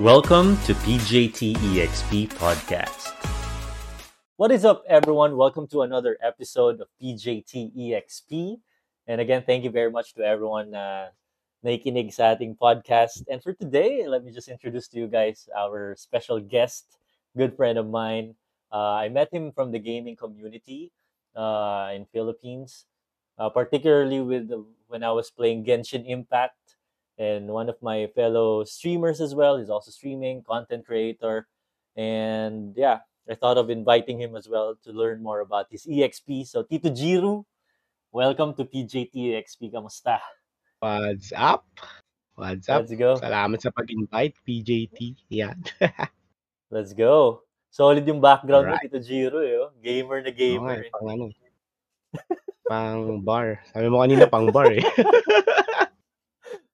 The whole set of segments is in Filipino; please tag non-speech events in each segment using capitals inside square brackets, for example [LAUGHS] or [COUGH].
Welcome to PJT EXP Podcast. What is up, everyone? Welcome to another episode of PJT EXP. And again, thank you very much to everyone uh, nakikinig sa ating podcast. And for today, let me just introduce to you guys our special guest, good friend of mine. Uh, I met him from the gaming community uh, in Philippines, uh, particularly with the, when I was playing Genshin Impact and one of my fellow streamers as well. He's also streaming, content creator. And yeah, I thought of inviting him as well to learn more about his EXP. So Tito Jiru, welcome to PJT EXP. Kamusta? What's up? What's up? Let's go. Salamat sa pag-invite, PJT. Yan. [LAUGHS] Let's go. Solid yung background Alright. mo, Tito Jiru. Eh, oh. Gamer na gamer. eh, pang ano. pang bar. Sabi mo kanina pang bar eh. [LAUGHS]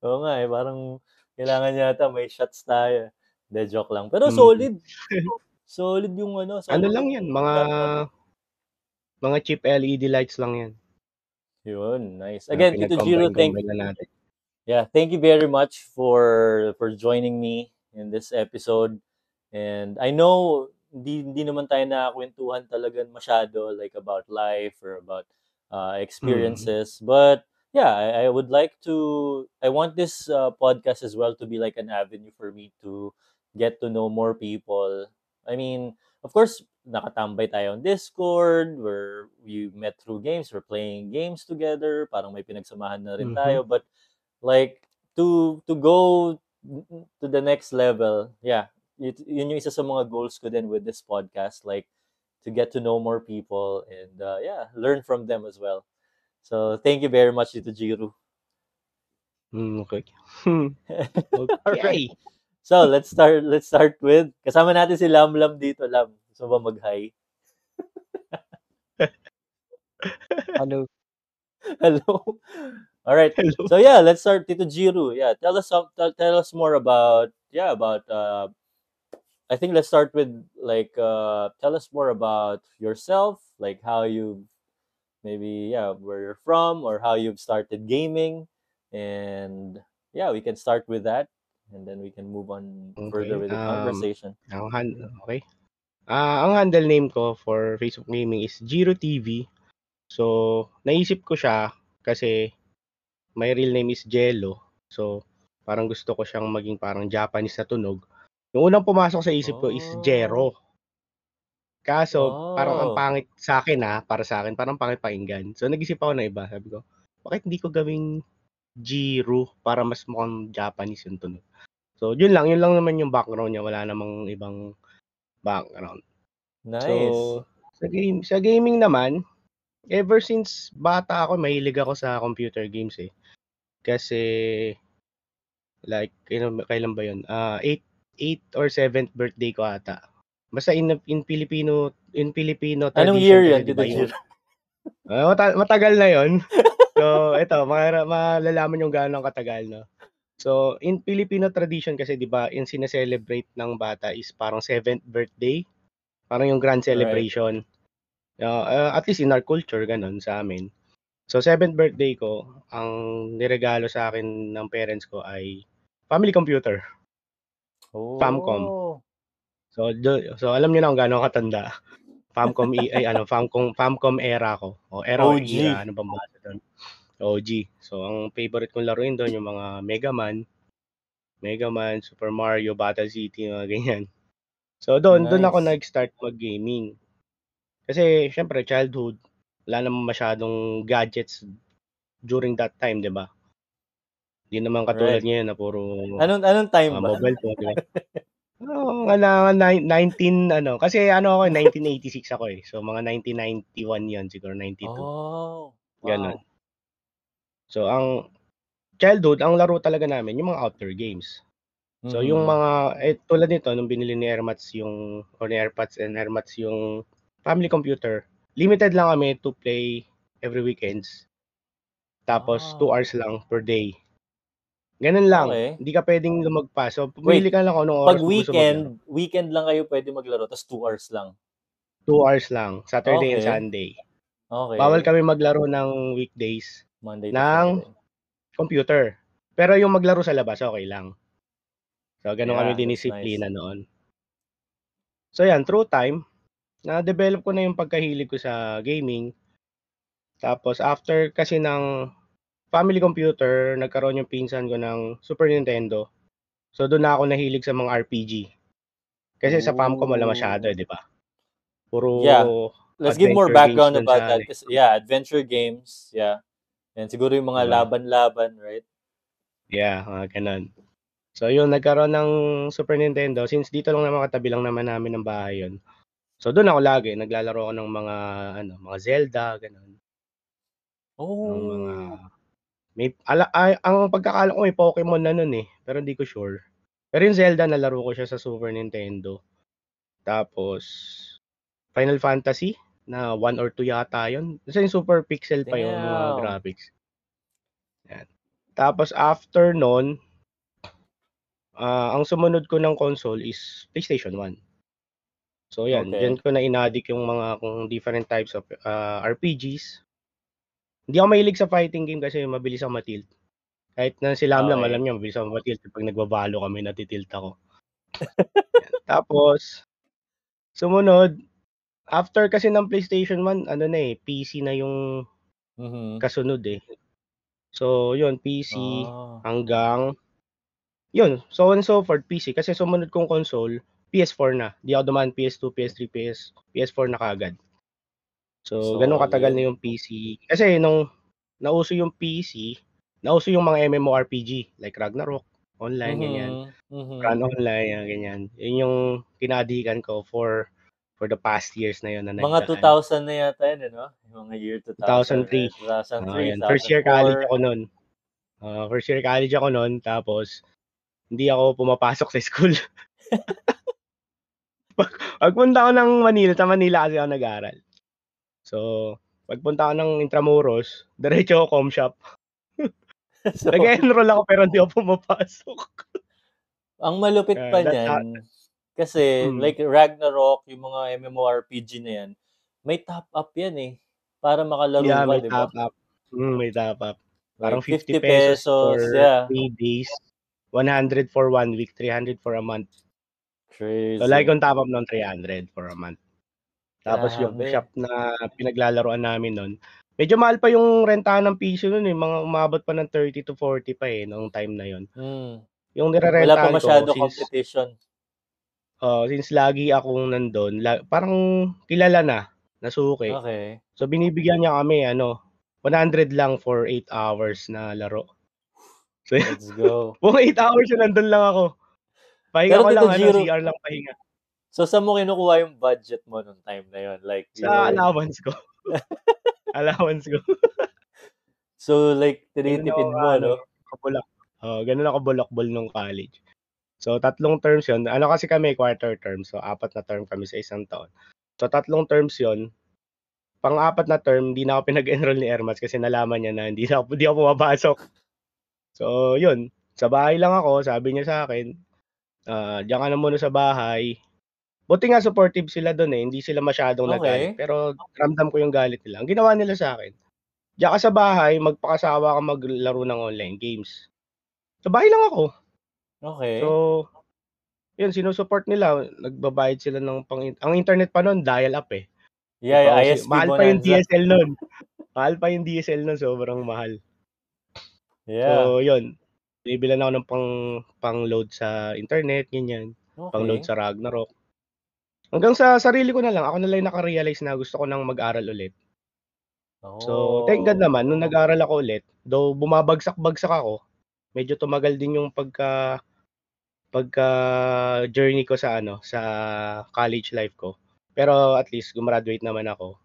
Oo nga eh, parang kailangan yata may shots tayo. De joke lang. Pero Mm. solid. solid yung ano. Solid ano lang yan, mga mga cheap LED lights lang yan. Yun, nice. Again, Tito Jiro, thank na natin. yeah, thank you very much for for joining me in this episode. And I know hindi hindi naman tayo nakakwentuhan talaga masyado like about life or about uh, Mm. experiences, but yeah, I, I would like to I want this uh, podcast as well to be like an avenue for me to get to know more people. I mean, of course, nakatambay tayo on Discord where we met through games, we're playing games together, parang may pinagsamahan na rin Mhm. tayo, but like to to go to the next level, yeah, it, yun yung isa sa mga goals ko din with this podcast, like to get to know more people and uh, yeah, learn from them as well. So thank you very much, Tito Jiru. Mm, okay. [LAUGHS] Alright. okay. So let's start. Let's start with kasama natin si Lam Lam dito. Lam, mo ba mag-hi? [LAUGHS] Hello. Hello. All right. Hello. So yeah, let's start. Tito Jiru. Yeah, tell us some, tell, tell us more about yeah about. Uh, I think let's start with like uh, tell us more about yourself, like how you maybe yeah where you're from or how you've started gaming, and yeah we can start with that, and then we can move on further Okay. with the Um, conversation. ang hand, okay. Ah, ang handle name ko for Facebook Gaming is Jiro TV. So, naisip ko siya kasi my real name is Jello. So, parang gusto ko siyang maging parang Japanese na tunog. Yung unang pumasok sa isip ko is Oh. Jero. Kaso, parang ang Oh. pangit sa akin ha, para sa akin, parang pangit pakinggan. So, nag-isip ako na iba. Sabi ko, bakit hindi ko gawing Jiro para mas mukhang Japanese yung tunog? So, yun lang. Yun lang naman yung background niya. Wala namang ibang background. Nice. So, sa, game, sa gaming naman, ever since bata ako, mahilig ako sa computer games eh. Kasi, like, kailan, kailan ba yun? Ah, 8, 8 or 7th birthday ko ata. Basta in, in Filipino, in Filipino Anong tradition year kasi, yan, di Tito ba, yung- Jiru? [LAUGHS] Ah, mata- matagal na yon. [LAUGHS] so, ito, ma- malalaman yung gaano katagal, no? So, in Filipino tradition kasi, di ba, yung sineselebrate ng bata is parang 7th birthday. Parang yung grand celebration. Uh, uh, at least in our culture, ganun sa amin. So, 7th birthday ko, ang niregalo sa akin ng parents ko ay family computer. Famcom. So, do, so alam niyo na kung gaano katanda. Famcom e- ay ano, Famcom Famcom era ko. O era OG. era, ano bang basa doon? OG. So, ang favorite kong laruin doon yung mga Mega Man, Mega Man, Super Mario, Battle City, mga ganyan. So, doon doon ako Nice. nag-start mag-gaming. Kasi syempre childhood, wala naman masyadong gadgets during that time, 'di ba? Hindi naman katulad Right. ngayon na puro Anong anong time mga ba? mobile phone, 'di ba? [LAUGHS] Oo, nga na, 19 ano, kasi ano ako, 1986 ako eh. So mga 1991 'yon, siguro 92. Oh. Ganun. Wow. So ang childhood, ang laro talaga namin yung mga outdoor games. So yung Mhm. mga eh, tulad nito nung binili ni Airmats yung or ni Airpods and Airmats yung family computer, limited lang kami to play every weekends. Tapos Ah. 2 hours lang per day. Ganun lang. Okay. Hindi ka pwedeng lumagpas. So Wait, pumili ka lang kung anong oras pag weekend, weekend lang kayo pwede maglaro, tapos 2 hours lang. 2 hours lang, Saturday and Okay. Sunday. Okay. Bawal kami maglaro ng weekdays Monday ng Friday. computer. Pero yung maglaro sa labas, okay lang. So, kami Yeah, that's dinisiplina nice. noon. So, yan, through time, na-develop ko na yung pagkahilig ko sa gaming. Tapos, after kasi ng family computer, nagkaroon yung pinsan ko ng Super Nintendo. So, doon na ako nahilig sa mga RPG. Kasi sa Famicom wala masyado, eh, Ooh. di ba? Puro Yeah. Let's give more background about that. 'Cause yeah, adventure games, yeah. And siguro yung mga Oo. laban-laban, right? Yeah, mga gano'n. So, yun, nagkaroon ng Super Nintendo. Since dito lang naman, katabi lang naman namin ng bahay yun. So, doon ako lagi. Naglalaro ako ng mga, ano, mga Zelda, gano'n. Ng mga Oh. May ala ay ang pagkakaalam ko may Pokemon na nun, eh, pero hindi ko sure. Pero yung Zelda nalaro ko siya sa Super Nintendo. Tapos, Final Fantasy na 1 or 2 yata yun. Kasi yung super pixel pa yung mga graphics. Yan. Tapos after nun, ah, ang sumunod ko ng console is PlayStation 1. So yan, Okay. diyan ko na inadik yung mga kung different types of ah, RPGs. Hindi ako mahilig sa fighting game kasi mabilis ako matilt. Kahit na si Lamlam, Okay. alam niya mabilis ako matilt. Pag nagbabalo kami, natitilt ako. [LAUGHS] Tapos, sumunod, after kasi ng PlayStation 1, ano na eh, PC na yung Mhm. kasunod eh. So, yun, PC Ah. hanggang, yun, so on and so forth, PC. Kasi sumunod kong console, PS4 na. Di ako dumaan PS2, PS3, PS, PS4 na kagad. So, ganun katagal na yung PC. Kasi nung nauso yung PC, nauso yung mga MMORPG like Ragnarok, online, ganyan. Mhm. Mhm. Run online, yan, ganyan. Yun yung kinadikan ko for for the past years na yun na Mga nagdaan. 2000 na yata yun, eh, no? Yung mga year 2000, 2003. eh, 2003, Oo, yan. First year 2004. college ako nun. Ah, first year college ako nun, tapos hindi ako pumapasok sa school. [LAUGHS] Pagpunta ko ng Manila, sa Manila kasi ako nag-aral. So, pagpunta ko ng Intramuros, diretso ako com shop. [LAUGHS] So, Nag-enroll ako pero hindi ako pumapasok. ang malupit pa how niyan, kasi Mm. like Ragnarok, yung mga MMORPG na yan, may top up yan eh. Para makalaro Yeah, ka, may di ba? top up. Mm, may top up. Parang Like 50 50 pesos for yeah. 3 days, 100 for 1 week, 300 for a month. So, Crazy. lagi kong top up ng 300 for a month. Tapos yung Grabe. shop na pinaglalaroan namin nun, medyo mahal pa yung rentahan ng piso nun eh. Mga umabot pa ng 30 to 40 pa eh, noong time na yun. Mm. Yung Wala pa nirerentahan ko, masyado since, competition. oh, since lagi akong nandun, la, parang kilala na, nasuki. Okay. So, binibigyan niya kami, ano, 100 lang for 8 hours na laro. So, [LAUGHS] Let's go. buong 8 hours na nandun lang ako. Pahinga Pero ko lang, ano, Jiro, CR lang pahinga. So saan mo kinukuha yung budget mo nung time na yun? Like, Sa were, allowance ko. [LAUGHS] allowance ko. so like, tinitipid mo, ano, no? kabulak. Oh, ganun ako bulak-bul nung college. So, tatlong terms yon Ano kasi kami, quarter term. So, apat na term kami sa isang taon. So, tatlong terms yon Pang-apat na term, hindi na ako pinag-enroll ni Ermas kasi nalaman niya na hindi, na, ako- hindi ako pumapasok. So, yun. Sa bahay lang ako. Sabi niya sa akin, ah diyan ka na muna sa bahay. Buti nga supportive sila doon eh. Hindi sila masyadong nagalit. Okay. Pero ramdam ko yung galit nila. Ang ginawa nila sa akin, diyan ka sa bahay, magpakasawa ka maglaro ng online games. Sa bahay lang ako. Okay. So, yun, sinusupport nila. Nagbabayad sila ng pang... Ang internet pa noon, dial-up eh. yeah, Ipausi- ISP [LAUGHS] mahal pa yung. DSL noon. mahal pa yung DSL noon, sobrang mahal. Yeah. So, yun. Binibilan ako ng pang, pang-load sa internet, ganyan. Pang-load Okay. sa Ragnarok. Hanggang sa sarili ko na lang, ako na lang yung nakarealize na gusto ko nang mag-aral ulit. So, thank God Oh. naman, nung nag-aral ako ulit, though bumabagsak-bagsak ako, medyo tumagal din yung pagka pagka journey ko sa ano, sa college life ko. Pero at least gumraduate naman ako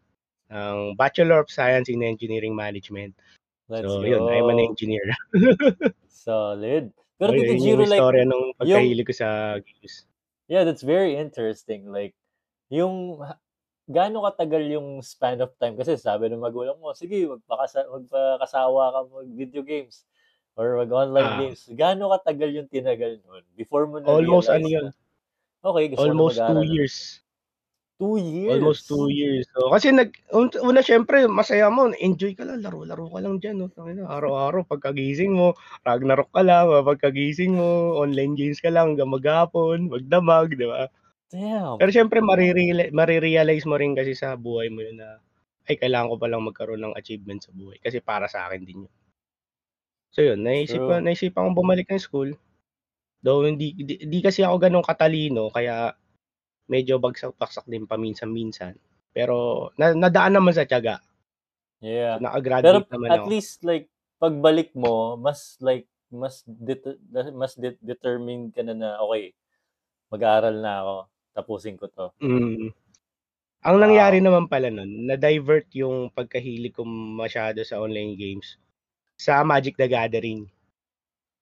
ng Bachelor of Science in Engineering Management. Let's So, yun, I'm an go. engineer. [LAUGHS] Solid. Pero Tito yun Jiro, yung like, istorya nung yung, pagkahilig ko sa games. Yeah, that's very interesting. Like, yung gaano katagal yung span of time? Kasi sabi ng magulang mo, sige, magpakasa- magpakasawa ka mag-video games or mag-online ah. games. Gaano katagal yung tinagal noon? Before mo na Almost ano yun? Okay, gusto Almost two years. 2 Almost years. 2 years. So, kasi nag una syempre masaya mo, enjoy ka lang, laro-laro ka lang diyan, oh, no. Araw-araw pagkagising mo, Ragnarok ka lang, ah, pagkagising mo, online games ka lang hanggang maghapon, magdamag, di ba? Damn. Pero syempre marirealize, marirealize mo rin kasi sa buhay mo yun na ay kailangan ko palang magkaroon ng achievement sa buhay kasi para sa akin din yun. So yun, naisip True. naisip akong bumalik ng school. Though hindi di, di kasi ako ganun katalino kaya medyo bagsak-baksak din paminsan-minsan. Pero na nadaan naman sa tiyaga. Yeah. Pero Naka-graduate naman at ako. least like pagbalik mo, mas like mas det- mas det- determined ka na na okay, mag-aaral na ako, tapusin ko 'to. Mm. Ang nangyari Wow. naman pala nun, na-divert yung pagkahilig ko masyado sa online games sa Magic the Gathering.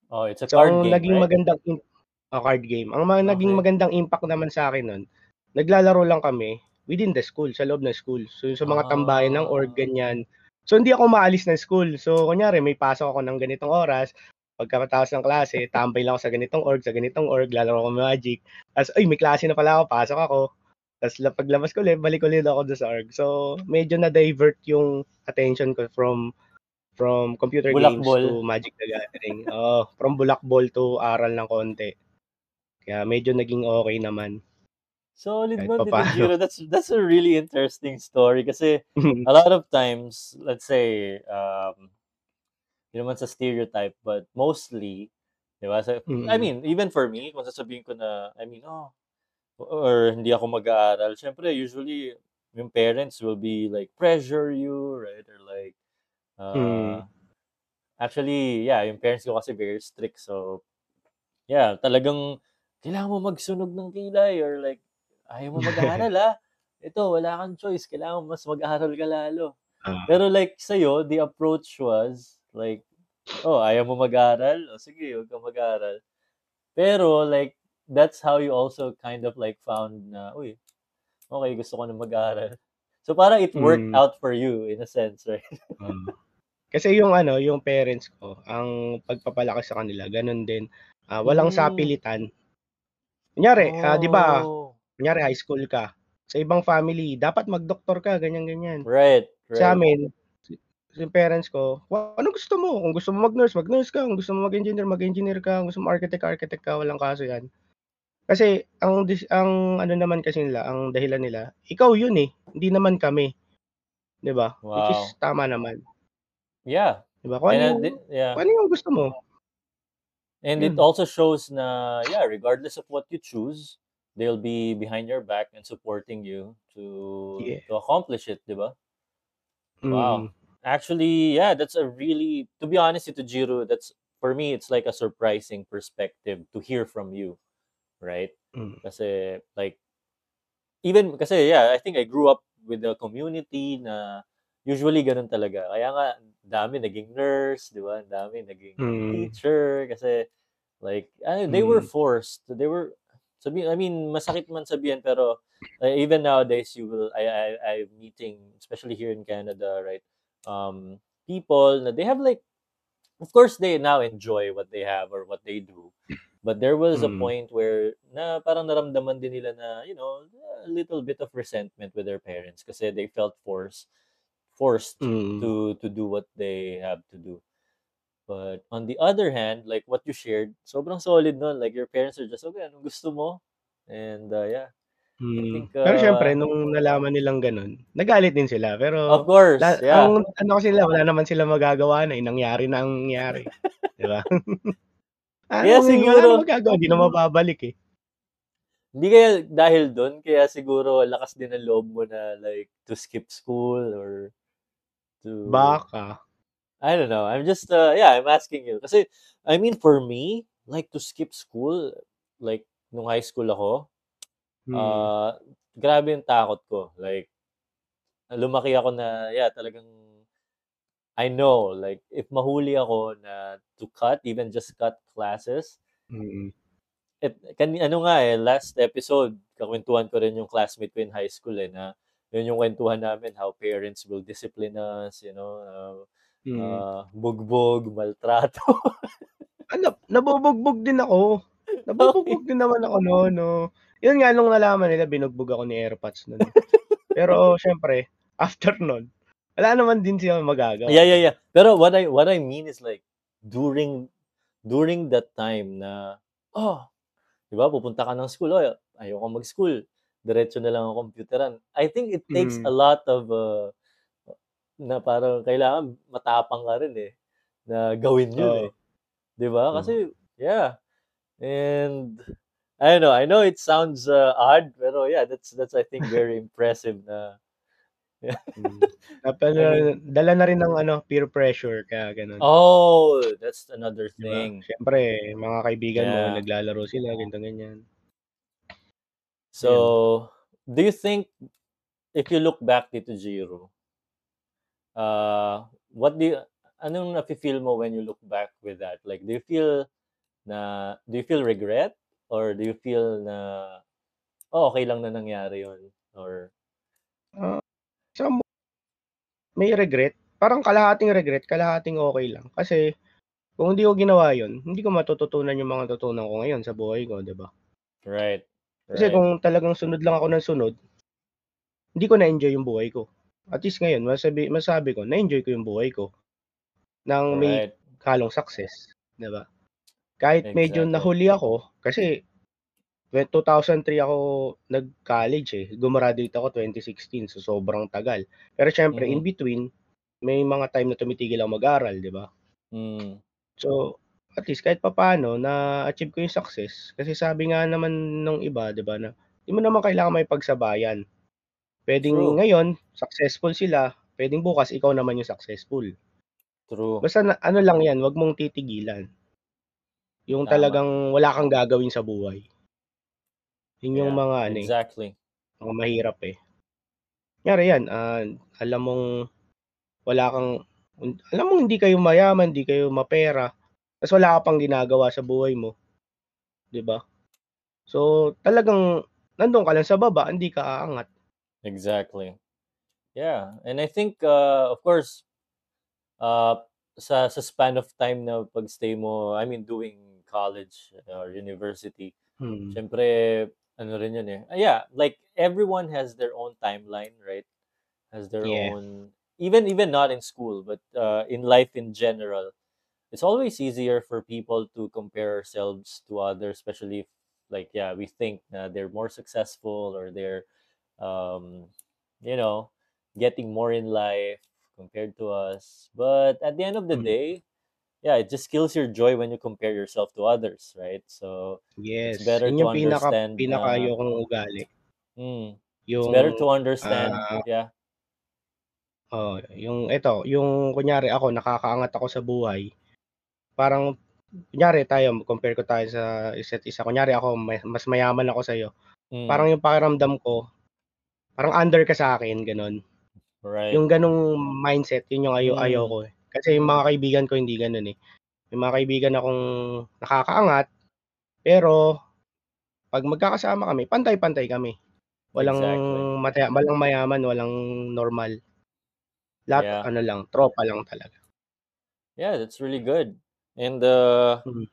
Oh, it's a So card game, naging right? magandang oh, card game. Ang mga naging Okay. magandang impact naman sa'kin nun, naglalaro lang kami within the school, sa loob ng school. So sa mga tambayan ng org, Ah. ganyan. So hindi ako maalis ng school. So kunyari may pasok ako ng ganitong oras, pagkatapos ng klase, tambay lang ako sa ganitong org, sa ganitong org, lalaro ako Magic. Ta's, ay may klase na pala ako, pasok ako. Ta's la paglabas ko ulit, balik ulit ako sa org. So medyo na-divert yung attention ko from from computer games Bulakbol. to Magic the Gathering. Oo, from bulakbol to aral ng konti. Kaya medyo naging okey naman. Solid Kahit man, papaano. Giro. That's that's a really interesting story kasi [LAUGHS] a lot of times, let's say, um, hindi naman sa stereotype, but mostly, di ba? Sa, I Mm. mean, even for me, kung sasabihin ko na, I mean, oh, or hindi ako mag-aaral, syempre, usually, yung parents will be like, pressure you, right? Or like, Mm. uh, actually, yeah, yung parents ko kasi very strict. So, yeah, talagang, kailangan mo magsunog ng kilay or like, ayaw mo mag-aaral [LAUGHS] ah. Ito, wala kang choice. Kailangan mo mas mag-aaral ka lalo. Ah. Pero like sa'yo, the approach was like, oh, ayaw mo mag-aaral? O sige, huwag kang mag-aaral. Pero like, that's how you also kind of like found na, uy, okay, gusto ko na mag-aaral. So parang it worked Mm. out for you in a sense, [LAUGHS] right? Oo. Kasi yung ano, yung parents ko, ang pagpapalaki sa kanila gano'n din, ah, walang Mm. sapilitan. Kunyari, ah, 'di ba, Oh. kunyari high school ka, sa ibang family dapat mag-doktor ka, ganyan-ganyan. Right, Sa right. amin, yung parents ko, "Kung anong gusto mo, kung gusto mo mag-nurse, mag-nurse ka, kung gusto mo mag-engineer, mag-engineer ka, kung gusto mo architect, architect ka, walang kaso 'yan." Kasi ang dis ang ano naman kasi nila, ang dahilan nila, ikaw yun, eh, hindi naman kami. 'Di ba? Which is Wow. tama naman. Yeah. 'Di ba? Kung And ano uh, yung yeah. kung ano yung gusto mo. And it also shows na, yeah, regardless of what you choose, they'll be behind your back and supporting you to Yeah. to accomplish it, di ba? Wow. Mm. Actually, yeah, that's a really, to be honest, ito Jiro, that's, for me, it's like a surprising perspective to hear from you, right? Mm. Kasi, like, even, kasi, yeah, I think I grew up with a community na usually ganun talaga. Kaya nga, dami naging nurse, di ba? Dami naging Mm. teacher kasi, like, ano, they were Mm. forced. They were, sabi, I mean, masakit man sabihin, pero uh, even nowadays, you will, I, I, I'm meeting, especially here in Canada, right? Um, people na they have like, of course, they now enjoy what they have or what they do. But there was a Mm. point where na parang naramdaman din nila na, you know, a little bit of resentment with their parents kasi they felt forced forced Mm. to to do what they have to do. But on the other hand, like what you shared, sobrang solid nun. Like your parents are just, okay, anong gusto mo? And uh, yeah, I Mm. think, Pero siyempre uh, nung nalaman nilang gano'n, nagalit din sila. of Pero course, la yeah. ang ano kasi nila, wala naman silang magagawa na, eh, nangyari na ang nangyari, 'di ba? [LAUGHS] Anong wala siguro, namang magagawa, hindi na mababalik, eh. hindi kaya dahil doon, kaya siguro lakas din ang loob mo na like to skip school or to, Baka. I don't know. I'm just, uh, yeah, I'm asking you. Kasi, I mean, for me, like to skip school, like nung high school ako, Mm. uh, grabe yung takot ko. Like, lumaki ako na, yeah, talagang, I know, like, if mahuli ako na to cut, even just cut classes, Mm. it, kan, ano nga eh, last episode, kakwentuhan ko rin yung classmate ko in high school eh, na yun yung kwentuhan namin, how parents will discipline us, you know, uh, Mm. uh, bugbog, maltrato. [LAUGHS] Na nabubugbog din ako. Okay. Nabubugbog din naman ako no'n, 'no. Yun nga nung nalaman nila binugbog ako ni AirPods nun. Pero [LAUGHS] syempre, after nun, wala naman din siya magagawa. Yeah, yeah, yeah. Pero what I what I mean is like during during that time na oh, 'di ba, pupunta ka ng school, oh, ayoko mag-school. Diretso na lang ang computeran. I think it takes Mm. a lot of uh, na parang kailangan matapang ka rin eh na gawin yun Oo. eh. 'Di ba? Kasi yeah. And I don't know, I know it sounds uh, odd, pero yeah, that's that's I think very [LAUGHS] impressive na Mm. Dapat [LAUGHS] I mean, dala na rin ng ano, peer pressure kaya ganun. oh, that's another thing. Siyempre, mga kaibigan mo Yeah. naglalaro sila, ganito ganyan. So, do you think if you look back dito, Jiro, uh, what do you, anong nafe-feel mo when you look back with that? Like, do you feel na, do you feel regret? Or do you feel na, oh, okay lang na nangyari yun? Or, Ah, sa mo may regret, parang kalahating regret, kalahating okay lang. Kasi kung hindi ko ginawa yun, hindi ko matututunan yung mga natutunan ko ngayon sa buhay ko, 'di ba? right, Kasi right, kung talagang sunod lang ako ng sunod, hindi ko na-enjoy yung buhay ko. At least ngayon, masabi, masabi ko, na-enjoy ko yung buhay ko nang may right, halong success, 'di ba? Kahit medyo exactly. nahuli ako kasi twe- 2003 ako nag-college eh. Gumraduate ako 2016, so sobrang tagal. Pero syempre, in Mhm. between, may mga time na tumitigil ako mag-aral, di ba? Mm, So, at least kahit papaano, na-achieve ko yung success. Kasi sabi nga naman nung iba, di ba, na di mo naman kailangan may pagsabayan. Pwedeng true, ngayon, successful sila. Pwedeng bukas, ikaw naman yung successful. true. Basta na, ano lang yan, wag mong titigilan. Yung Tama. talagang wala kang gagawin sa buhay. Yun yung Yeah, mga ano eh, exactly. mga mahirap eh. Kunyari yan, ah, alam mong wala kang, alam mong hindi kayo mayaman, hindi kayo mapera, tapos wala ka pang ginagawa sa buhay mo, di ba? So, talagang nandun ka lang sa baba, hindi ka aangat. Exactly. Yeah, and I think uh, of course uh sa sa span of time na pagstay mo, I mean doing college or university, Hmm. syempre ano rin yun eh. Ah, yeah, like everyone has their own timeline, right? Has their Yeah. own even even not in school, but uh, in life in general. It's always easier for people to compare ourselves to others, especially if like yeah, we think na they're more successful or they're um you know, getting more in life compared to us. But at the end of the Hmm. day, yeah, it just kills your joy when you compare yourself to others, right? So Yes. it's better yun to yung pinaka understand pinaka na ayokong ugali. mm, it's Yung better to understand, ah yeah. oh, yung ito, yung kunyari ako nakakaangat ako sa buhay. Parang kunyari tayo, compare ko tayo sa isa't isa. Kunyari ako mas, mas mayaman ako sa iyo. Parang Mm, yung pakiramdam ko, parang under ka sa akin, ganun. right. Yung ganung mindset, yun yung ayo Mm, ko eh. Kasi yung mga kaibigan ko hindi ganun eh. May mga kaibigan akong nakakaangat, pero pag magkakasama kami, pantay-pantay kami. Walang exactly. mataya, walang mayaman, walang normal. Lahat Yeah. ano lang, tropa lang talaga. Yeah, that's really good. And uh Mm.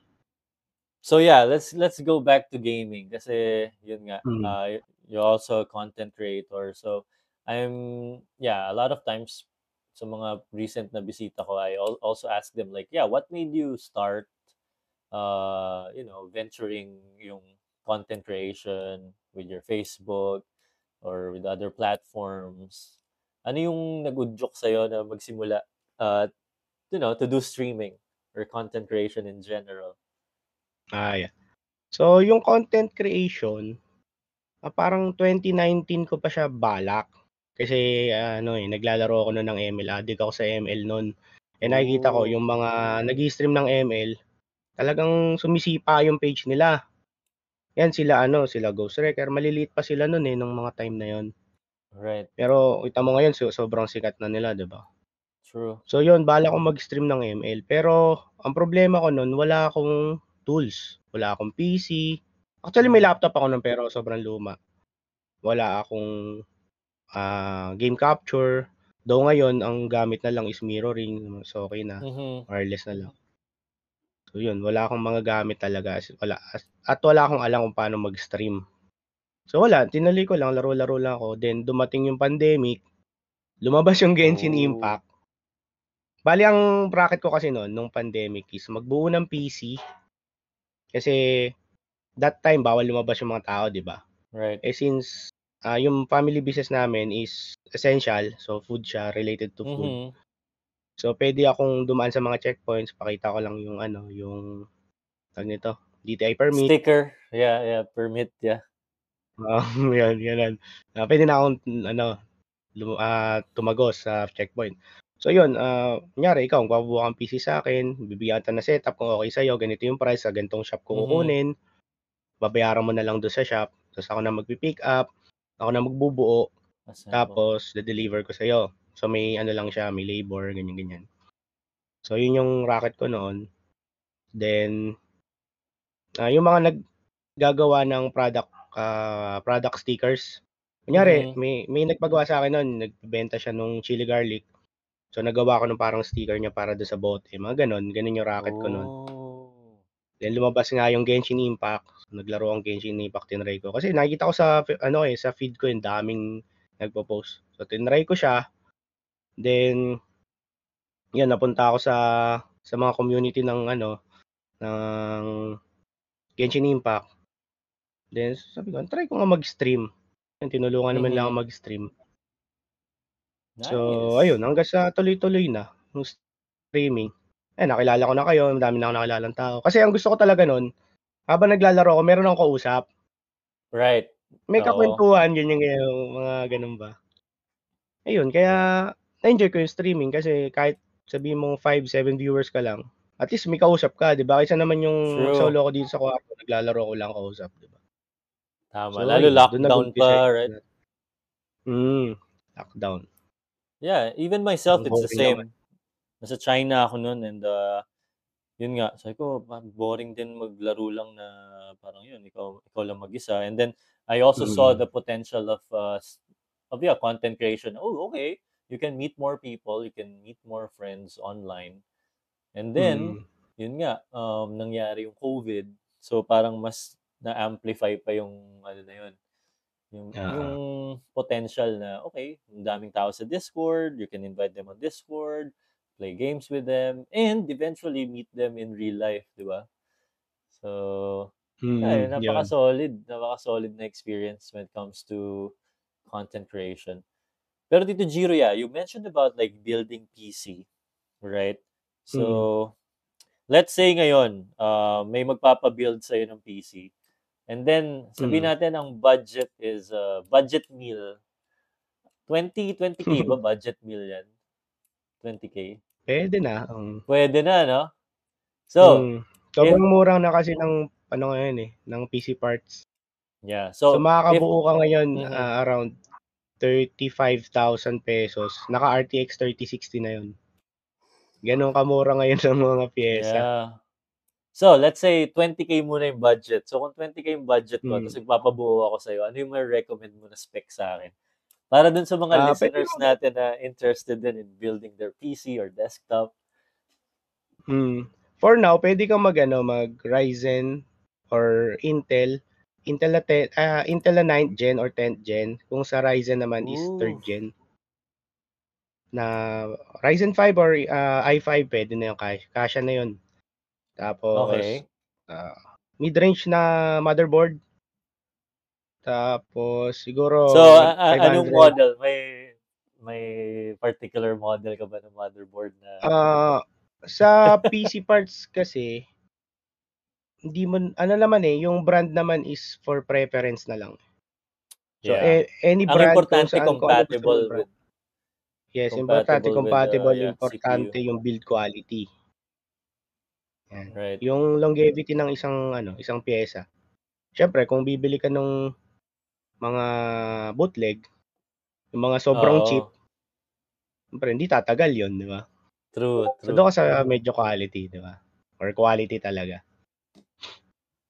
so yeah, let's let's go back to gaming kasi yun nga Mm. uh you're also a content creator. So I'm yeah, a lot of times sa mga recent na bisita ko, I al- also ask them like, yeah, what made you start uh, you know, venturing yung content creation with your Facebook or with other platforms? Ano yung nag-udyok sa'yo na magsimula uh, you know, to do streaming or content creation in general? Ah, yeah. So, yung content creation, ah, parang 2019 ko pa siya balak. Kasi ano eh, naglalaro ako noon ng ML. Addict ako sa ML noon. Eh nakikita ko Oh, yung mga nag-stream ng ML, talagang sumisipa yung page nila. Yan sila ano, sila Ghost Wrecker. Maliliit pa sila noon eh, nung mga time na yon. right. Pero kita mo ngayon, so, sobrang sikat na nila, 'di ba? True. So yun, bala ko mag-stream ng ML. Pero ang problema ko noon, wala akong tools. Wala akong PC. Actually, may laptop ako noon pero sobrang luma. Wala akong ah, game capture. Though ngayon, ang gamit na lang is mirroring. So okay na. Mhm. Wireless na lang. So yun, wala akong mga gamit talaga. Wala, at wala akong alam kung paano mag-stream. So wala, tinuloy ko lang, laro-laro lang ako. Then dumating yung pandemic, lumabas yung Genshin Oh. Impact. Bali ang bracket ko kasi noon nung pandemic is magbuo ng PC. Kasi that time bawal lumabas yung mga tao, 'di ba? Right. Eh since ah, yung family business namin is essential, so food siya related to food. Mhm. So pwede akong dumaan sa mga checkpoints, pakita ko lang yung ano, yung tawag nito, DTI permit. Sticker. Yeah, yeah. Permit, yeah. Um, yan, yan. Uh, pwede na akong ano, lum- ah, tumagos sa checkpoint. So yun, ah, kunyari ikaw, kung papabuha kang PC sa akin, bibigyan ka na setup kung okay sa'yo, ganito yung price, sa ganitong shop ko Mhm. kukunin, babayaran mo na lang doon sa shop, tapos ako na magpi-pick up, ako na magbubuo, Assemble. tapos de-deliver ko sa'yo. So may ano lang siya, may labor, ganyan-ganyan. So yun yung racket ko noon. Then, ah, yung mga naggagawa ng product ah, product stickers. Kunyari, Mhm. may may nagpagawa sa akin noon, nagbenta siya nung chili garlic. So nagawa ko ng parang sticker niya para doon sa bote. Mga ganon, ganon yung racket ko noon. Oh. Then lumabas nga yung Genshin Impact. So, naglaro ang Genshin Impact, tinry ko. Kasi nakikita ko sa ano eh, sa feed ko yung daming nagpo-post. So tinry ko siya. Then yun napunta ako sa sa mga community ng ano ng Genshin Impact. Then sabi ko, try ko nga mag-stream. Yun, tinulungan naman lang Mhm. Ako. Nice. So ayun, hanggang sa tuloy-tuloy na yung streaming. Eh nakilala ko na kayo, madami na ako nakilalang tao. Kasi ang gusto ko talaga noon, habang naglalaro ako, meron akong kausap. Right. May Oo. kakwentuhan, ganyan ganyan, mga ganun ba. Ayun, kaya na-enjoy ko yung streaming kasi kahit sabihin mong 5, 7 viewers ka lang, at least may kausap ka, di ba? Kaysa naman yung True. solo ko dito sa kwarto, naglalaro ko lang kausap, di ba? Tama. So, Lalo ayun, lockdown nag-umpisa pa, yung- right? Mm, lockdown. Yeah, even myself, Ang it's the same. Nasa China ako noon and uh, yun nga, sabi ko, "Pa- boring din maglaro lang na parang yun, ikaw, ikaw lang mag-isa. And then, I also saw Mm. the potential of, uh, of yeah, content creation. Oh, okay, you can meet more people, you can meet more friends online. And then, Mm. yun nga, um, nangyari yung COVID. So, parang mas na-amplify pa yung, ano na yun, yung, Ah. yung potential na, okay, ang daming tao sa Discord, you can invite them on Discord, play games with them, and eventually meet them in real life, di ba? So, Mm, yeah, yun. napaka-solid, napaka-solid na experience when it comes to content creation. Pero dito, Jiro, yeah, you mentioned about like building PC, right? So, Mm. let's say ngayon, uh, may magpapabuild sa'yo ng PC. And then, sabihin Mm. natin ang budget is uh, budget meal. 20, 20k [LAUGHS] ba budget meal yan? 20k? Pwede na. Um, Pwede na, no? So, mm, sobrang mura na kasi ng ano ngayon eh, ng PC parts. yeah. So, So, if, makakabuo ka ngayon Mhm. ah, around 35,000 pesos. Naka RTX 3060 na yun. Ganon kamura ngayon [LAUGHS] ng mga pyesa. yeah. So, let's say 20k muna yung budget. So, kung 20k yung budget ko, Mm. tapos magpapabuo ako sa'yo, ano yung ma-recommend mo na spec sa akin? Para dun sa mga pwede listeners natin na interested din in building their PC or desktop. Hmm. For now, pwede kang mag ano, mag Ryzen or Intel. Intel na 10, ah, Intel na 9th gen or 10th gen. Kung sa Ryzen naman is Ooh. 3rd gen. Na Ryzen 5 or ah, i5 pwede na yung kasya, kasya na yun. Tapos Okay. ah, mid-range na motherboard. Tapos siguro So, a- a- 500. anong model? May may particular model ka ba ng motherboard na Ah, sa [LAUGHS] PC parts kasi hindi mo ano naman eh, yung brand naman is for preference na lang. So yeah. eh, any Ang brand kung importante saan kung ano gusto compatible brand. with Yes, compatible importante with, uh, compatible, yeah, importante CPU. yung build quality. Yan. Right. Yung longevity ng isang ano, isang pyesa. Siyempre, kung bibili ka nung mga bootleg, yung mga sobrang Oo. cheap, siyempre hindi tatagal 'yon, di ba? True, So true. doon ka sa medyo quality, di ba? Or quality talaga.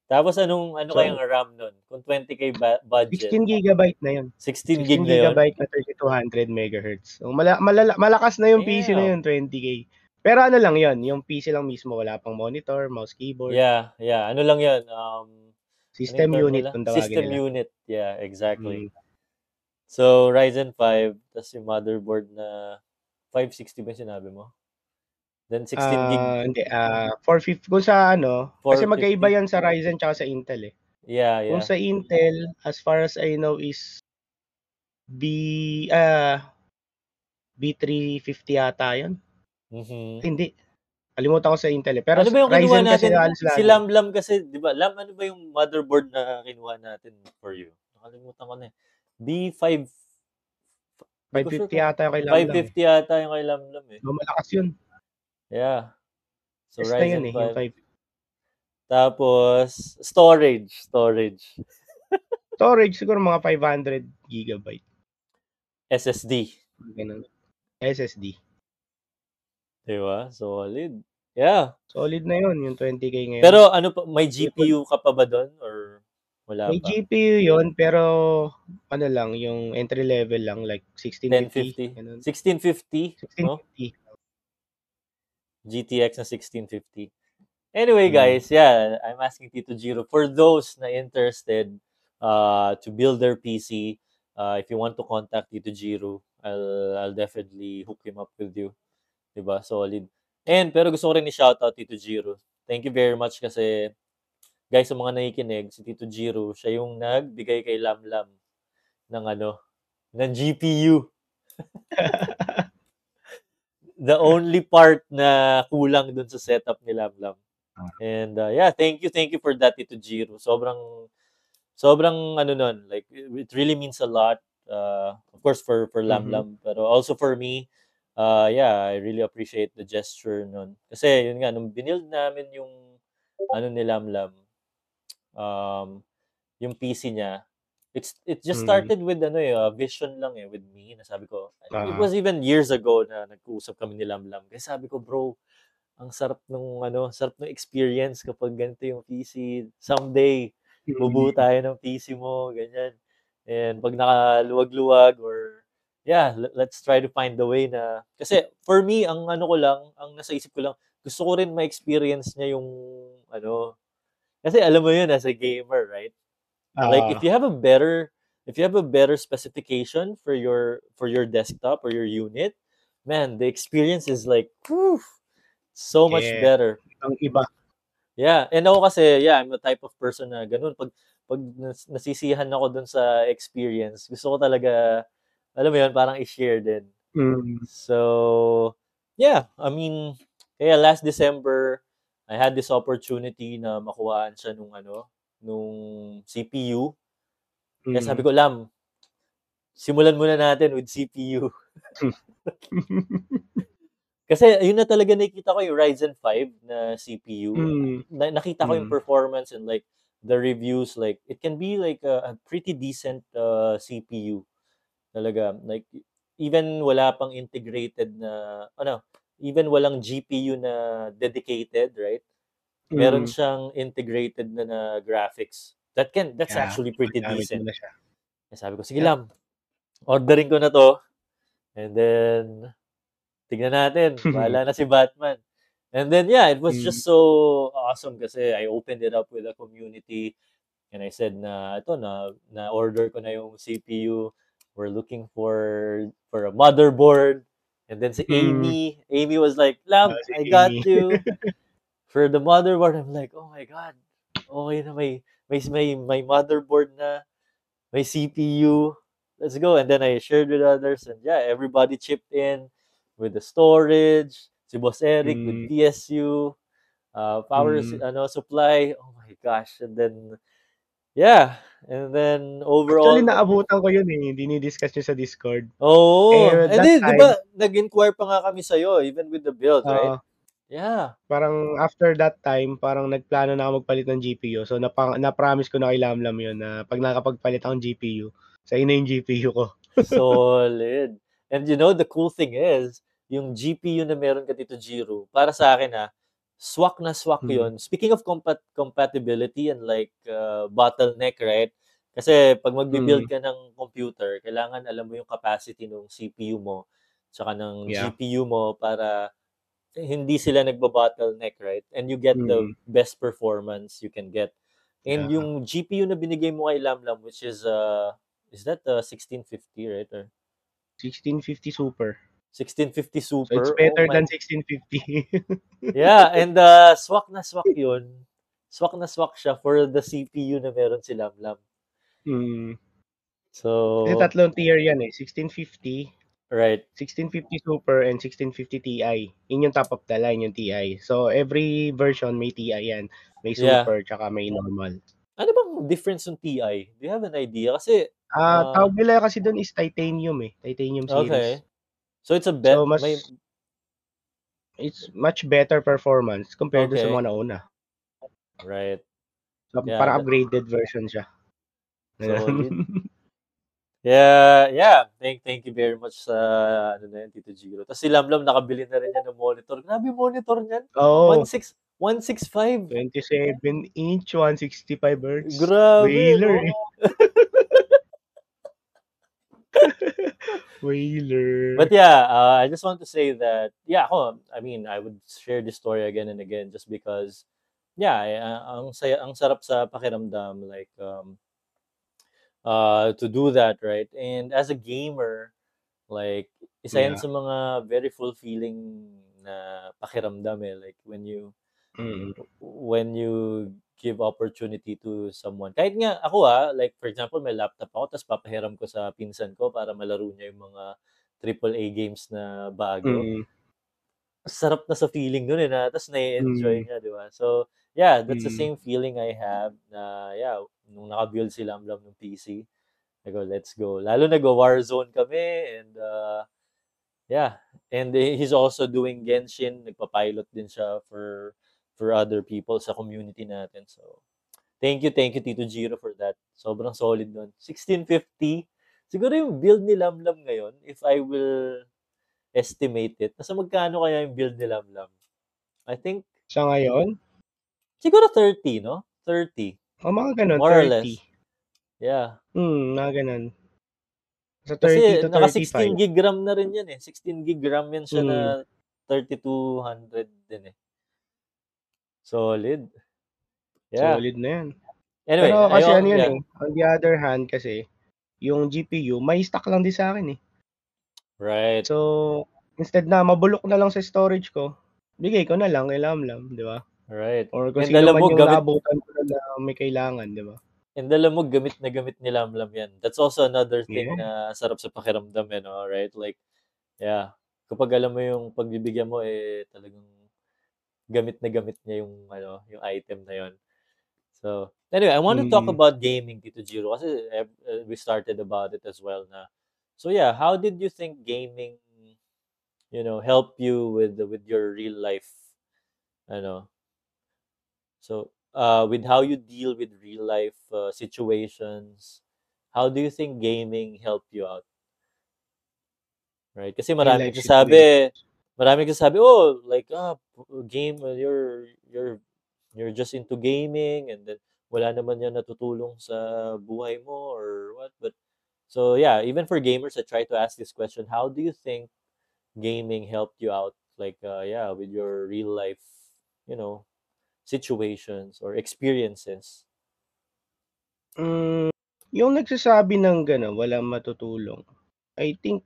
Tapos anong ano So, kayang RAM nun? Kung 20k ba- budget, 16 gigabyte na 'yon. 16 16 gig na yun? gigabyte na 3200 megahertz. So, mala- malala- malakas na yung PC na Damn. yun, 20k. Pero ano lang yun, yung PC lang mismo, wala pang monitor, mouse, keyboard. Yeah, yeah. Ano lang yun? Um, System term unit kung tawagin System nila. unit. Yeah, exactly. Mm. So, Ryzen 5, tas yung motherboard na 560 ba yung sinabi mo? Then 16 gig. Ah, hindi, ah, 450 kung sa ano, kasi 450. magkaiba yan sa Ryzen tsaka sa Intel eh. Yeah, Kung yeah. sa Intel, as far as I know is B ah B350 yata 'yun. Mhm. Hindi. Kalimutan ko sa Intel eh. Pero Ano ba yung Ryzen kasi natin? halos Si lagi. Lam Lam kasi, di ba? Lam, ano ba yung motherboard na kinuha natin for you? Nakalimutan ko na eh. B5, hindi ko sure 550 kung yata yung kay Lam Lam. 550 yata yung kay Lam Lam eh. No, malakas 'yun. Yeah. So, Yes na 'yun Ryzen eh, yung 5. 5. Tapos, storage. Storage. [LAUGHS] Storage siguro mga 500 gigabyte. SSD. Ganun. SSD. Di ba? Solid. Yeah. Solid na 'yun, yung 20k ngayon. Pero ano pa, may GPU ka pa ba doon? Or wala May pa? GPU 'yun, pero ano lang, yung entry level lang like 1650 1050. ganun. 1650, no? 1650. GTX na 1650. Anyway, Mm. guys, yeah, I'm asking Tito Giro for those na interested uh, to build their PC. Uh, if you want to contact Tito Giro, I'll I'll definitely hook him up with you. 'Di ba? Solid. And pero gusto ko rin i-shoutout Tito Giro. Thank you very much kasi guys, sa mga nakikinig, si Tito Giro, siya yung nagbigay kay Lam Lam ng ano, ng GPU. [LAUGHS] the only part na kulang dun sa setup ni Lam Lam. And uh, yeah, thank you, thank you for that, Tito Giro. Sobrang, sobrang ano nun, like, it really means a lot. Uh, of course, for, for Lam Mhm. Lam, pero also for me, uh, yeah, I really appreciate the gesture nun. Kasi, yun nga, nung binild namin yung, ano ni Lam Lam, um, yung PC niya, it's it just Mm. started with ano eh, uh, vision lang eh, with me. Nasabi ko, it Ah. was even years ago na nag-uusap kami ni Lam Lam. Kaya sabi ko, bro, ang sarap nung ano, sarap ng experience kapag ganito yung PC. Someday, bubuo tayo ng PC mo, ganyan. And pag nakaluwag-luwag or yeah, le- let's try to find the way na kasi for me ang ano ko lang, ang nasa isip ko lang, gusto ko rin ma-experience niya yung ano kasi alam mo yun as a gamer, right? like if Ah, you have a better if you have a better specification for your for your desktop or your unit, man, the experience is like whew, so much Yeah. better. ang iba. Yeah, and ako kasi, yeah, I'm the type of person na ganun. Pag, pag nas- nasisiyahan ako dun sa experience, gusto ko talaga, alam mo yun, parang i-share din. Mm. So, yeah, I mean, kaya last December, I had this opportunity na makuhaan siya nung ano, nung CPU. Kaya Mm. sabi ko, Lam, simulan muna natin with CPU. [LAUGHS] Kasi yun na talaga nakita ko yung Ryzen 5 na CPU. Mm. na, nakita ko yung Mm. performance and like the reviews like it can be like a, a pretty decent uh, CPU talaga like even wala pang integrated na ano even walang GPU na dedicated right meron Mm. siyang integrated na na graphics that can that's Yeah, actually pretty decent na. Kaya sabi ko sige Yeah. Lam ordering ko na to and then tignan natin bahala na si Batman And then yeah, it was Mm. just so awesome kasi I opened it up with a community and I said na ito na na order ko na yung CPU. We're looking for for a motherboard. And then si Mm. Amy, Amy was like, "Lam, I got Amy. you [LAUGHS] for the motherboard." I'm like, "Oh my god. Okay na may may may, may motherboard na, may CPU. Let's go." And then I shared with others and yeah, everybody chipped in with the storage, si Boss Eric with Mm. PSU, uh, power Mm. ano supply. Oh my gosh. And then yeah, and then overall Actually, naabutan ko yun eh. Dinidiscuss nyo sa Discord. Oh, and then, di time- ba, nag-inquire pa nga kami sa'yo, even with the build, right? Oo. Yeah. parang after that time, parang nagplano na ako magpalit ng GPU. So, napa- na-promise ko na kay Lamlam yun na pag nakapagpalit ako ng GPU, sa ina yung GPU ko. [LAUGHS] Solid. And you know, the cool thing is, yung GPU na meron ka dito, Jiro, para sa akin ha, swak na swak Hmm. yun. Speaking of compat- compatibility and like uh, bottleneck, right? Kasi pag magbi-build ka ng computer, kailangan alam mo yung capacity ng CPU mo tsaka ng Yeah. GPU mo para hindi sila nagba-bottleneck, right? And you get the Mm. best performance you can get. And Yeah. yung GPU na binigay mo kay Lamlam, which is, uh, is that uh, 1650, right? Or 1650 Super. 1650 So Super. it's Oh better my than 1650. [LAUGHS] Yeah, and uh, swak na swak yun. Swak na swak siya for the CPU na meron si Lamlam. mm. So, Kasi tatlong tier yan eh. 1650, right. 1650 Super, and 1650 Ti. Yun yung top of the line, yung Ti. So every version may Ti yan. May Yeah. Super, tsaka may normal. Ano bang difference ng TI? Do you have an idea? Kasi, Ah, Ah. tawag nila kasi doon is titanium eh. Titanium series. okay. So, it's a bet. So mas may, it's much better performance compared to sa Okay. mga nauna. right. So, Yeah, para that- upgraded version siya. Solid. [LAUGHS] Yeah, yeah. Thank thank you very much sa ano na yan, Tito Giro. Tapos si Lamlam nakabili na rin yan ng monitor. Grabe monitor niyan. Oo. 16 165. 27 inch, 165 hertz. Grabe. Whaler. no? [LAUGHS] [LAUGHS] Whaler. But yeah, uh, I just want to say that yeah, ako, I mean, I would share this story again and again just because yeah, uh, ang saya, ang sarap sa pakiramdam like um uh to do that, right? And as a gamer, like isa yan Yeah. sa mga very fulfilling na pakiramdam eh, like when you Mm. when you give opportunity to someone. Kahit nga ako ah, like for example, may laptop ako, tapos papahiram ko sa pinsan ko para malaro niya yung mga AAA games na bago. Mm. Sarap na sa feeling nun eh, na, tapos nai-enjoy Mm. niya, di ba? So, yeah, that's the Mm. same feeling I have na, yeah, nung nakabuild si Lamlam ng PC, I go, let's go. Lalo nag-Warzone kami, and, uh, yeah, and eh, he's also doing Genshin, nagpa-pilot din siya for for other people sa community natin. So, thank you, thank you, Tito Giro, for that. Sobrang solid nun. 1650. Siguro yung build ni Lamlam ngayon, if I will estimate it, nasa magkano kaya yung build ni Lamlam? I think, Sa ngayon, siguro 30, no? 30. o mga ganun, More or 30. less. Yeah. Hmm, mga ganun. Sa 30 Kasi to naka 16 35. gig RAM na rin yan eh. 16 gig RAM yan siya Mm. na 3200 din eh. Solid. Yeah. Solid na yan. Anyway, Pero kasi ayun, ano yun yeah. eh, on the other hand kasi, yung GPU, may stock lang din sa akin eh. Right. So, instead na mabulok na lang sa storage ko, bigay ko na lang kay Lamlam, di ba? Right. Or kung And sino man mo, yung gamit, naabutan ko na, na may kailangan, di ba? and alam mo, gamit na gamit ni Lamlam yan. That's also another thing Yeah. na sarap sa pakiramdam eh, no? Right? Like, yeah. Kapag alam mo yung pagbibigyan mo, eh, talagang gamit na gamit niya yung, ano, yung item na yon. So, anyway, I want to talk Mm. about gaming, Tito Giro, kasi eh, eh, we started about it as well na. So, yeah, how did you think gaming, you know, help you with with your real life, ano, So, uh, with how you deal with real life uh, situations, how do you think gaming helped you out? Right? Kasi Real maraming life nagsasabi, maraming nagsasabi, oh, like, ah, game, uh, you're, you're, you're just into gaming and then wala naman yan natutulong sa buhay mo or what. But, so yeah, even for gamers, I try to ask this question, how do you think gaming helped you out? Like, uh, yeah, with your real life, you know, situations or experiences. Mm, yung nagsasabi ng gano'n, walang matutulong, I think,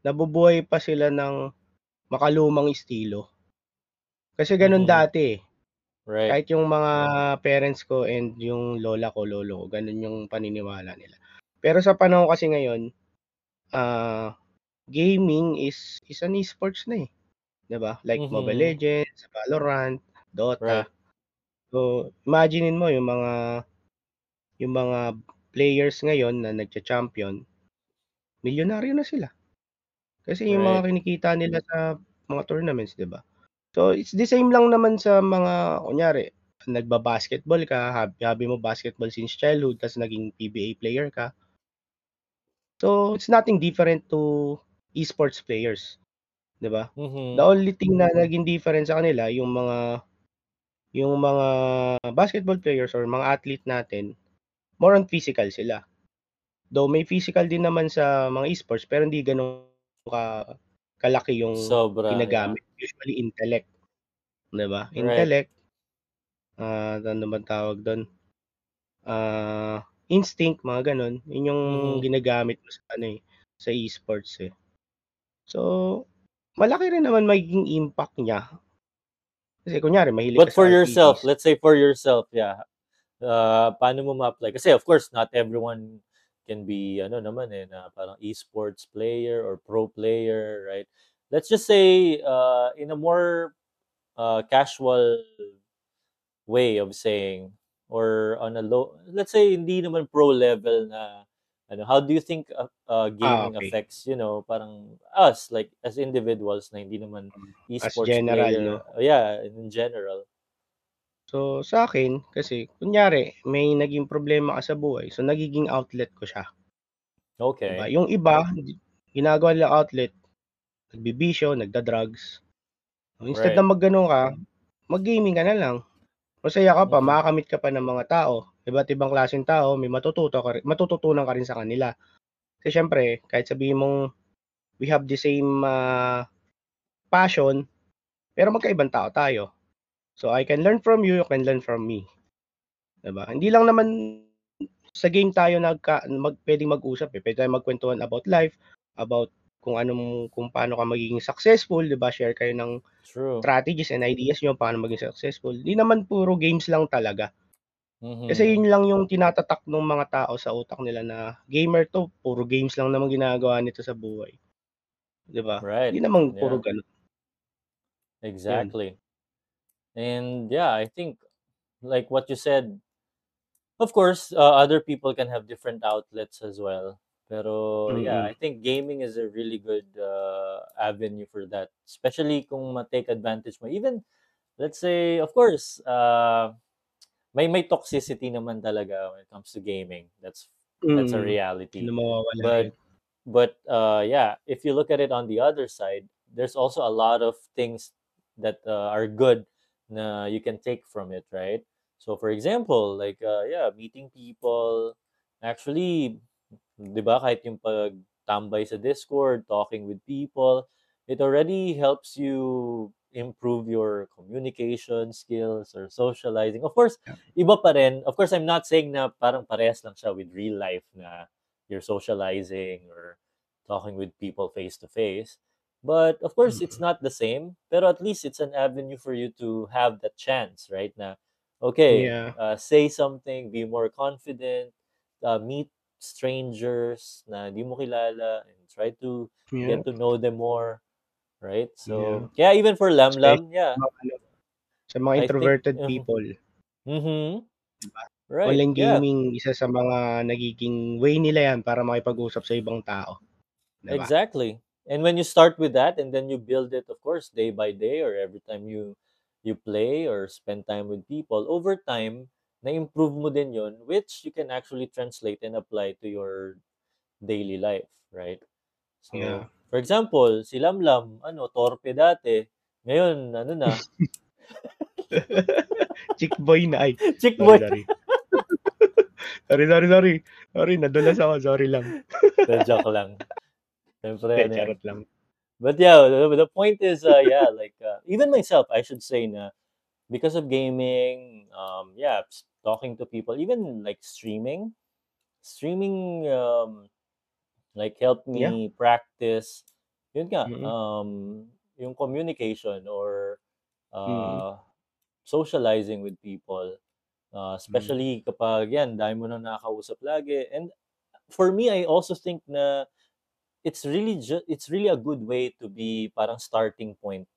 nabubuhay pa sila ng makalumang estilo. Kasi gano'n Mhm. dati eh. Right. Kahit yung mga parents ko and yung lola ko, lolo ko, gano'n yung paniniwala nila. Pero sa panahon kasi ngayon, ah, gaming is is an esports na eh. 'Di ba? Like Mobile Mhm. Legends, Valorant, Dota. Right. So, imaginein mo yung mga yung mga players ngayon na nagcha-champion, milyonaryo na sila. Kasi yung mga Right. kinikita nila sa mga tournaments, 'di ba? So, it's the same lang naman sa mga kunyari, nagba-basketball ka, hobby, hobby mo basketball since childhood, tas naging PBA player ka. So, it's nothing different to esports players, 'di ba? The Mhm. only thing na naging different sa kanila yung mga yung mga basketball players or mga athlete natin, more on physical sila. Though may physical din naman sa mga esports pero hindi gano'n ka kalaki yung Sobra, yeah. ginagamit. Usually intellect, 'di ba? Right. Intellect, ah, ano bang tawag do'n? ah, instinct, mga gano'n. Yun yung Mhm. ginagamit mo sa ano, eh, sa e-sports, eh. So, malaki rin naman magiging impact niya. Kasi kunyari mahilig But for yourself, RPGs. let's say for yourself, yeah. Uh, paano mo ma-apply? Kasi of course, not everyone can be ano naman eh, na parang esports player or pro player, right? Let's just say uh, in a more uh, casual way of saying or on a low, let's say hindi naman pro level na ano, how do you think uh, uh, Ah, gaming okay. affects, you know, parang us like as individuals na hindi naman Mm, as esports general, player, no? uh, yeah, in general. So, sa akin kasi kunyari may naging problema ka sa buhay, so nagiging outlet ko siya. Okay. Yung iba ginagawa nilang outlet, nagbibisyo, nagda-drugs. Instead Right. na mag-gano'n ka, mag-gaming ka na lang. Masaya ka pa, Mhm. makakamit ka pa ng mga tao, iba't ibang klaseng tao, may matututo ka rin matututunan ka rin sa kanila. Kasi siyempre kahit sabihin mong we have the same, ah, passion, pero magkaibang tao tayo. So, I can learn from you, you can learn from me. 'Di ba? Hindi lang naman sa game tayo nagka mag puwedeng mag-usap, eh. Puwede tayong magkuwentuhan about life, about kung anong kung paano ka magiging successful, 'di ba? Share kayo ng True. strategies and ideas niyo paano maging successful. Hindi naman puro games lang talaga. Kasi Mhm. yun lang yung tinatatak nung mga tao sa utak nila na gamer 'to, puro games lang naman ginagawa nito sa buhay. 'Di ba? Right. Hindi naman puro Yeah. gano'n. Yun. And yeah, I think like what you said, of course, uh, other people can have different outlets as well. Pero yeah, I think gaming is a really good uh, avenue for that. Especially kung ma-take advantage mo. Even let's say, of course, uh, may may toxicity naman talaga when it comes to gaming. That's that's a Mm. reality. But but uh, yeah, if you look at it on the other side, there's also a lot of things that uh, are good na you can take from it, right? So for example, like uh, yeah, meeting people, actually, 'di ba, kahit yung pagtambay sa Discord, talking with people, it already helps you improve your communication skills or socializing. Of course, iba pa rin. Of course, I'm not saying na parang parehas lang siya with real life na you're socializing or talking with people face to face. But of course, it's not the same. Pero at least it's an avenue for you to have that chance, right? Na, okay, Yeah. uh, say something, be more confident, uh, meet strangers na di mo kilala, and try to Yeah. get to know them more, right? Yeah. So, kaya even for Especially Lamlam, yeah, sa mga ano, sa mga I think, introverted mhm, people. mhm, 'Di ba? right, Online yeah, gaming, isa sa mga nagiging way nila yan para makipag-usap sa ibang tao. 'Di ba? exactly. And when you start with that, and then you build it, of course, day by day, or every time you you play or spend time with people, over time, na-improve mo din yun, which you can actually translate and apply to your daily life, right? Yeah. For example, si Lamlam, ano, torpe dati. Ngayon, ano na, [LAUGHS] Chick boy na ay. [LAUGHS] chick Sorry, boy. sorry. [LAUGHS] Sorry, sorry, sorry. Sorry, nadulas ako. Sorry lang. Joke lang. Siyempre, Hindi, ano yan. Charot lang. But yeah, the, the point is, uh, yeah, like, uh, even myself, I should say na, because of gaming, um, yeah, talking to people, even like streaming, streaming, um, like helped Yeah. me practice, yun nga, Mm. um, yung communication or uh, socializing with people. Uh, especially kapag yan, dahil mo nang nakakausap lagi. And for me, I also think na it's really ju- it's really a good way to be parang starting point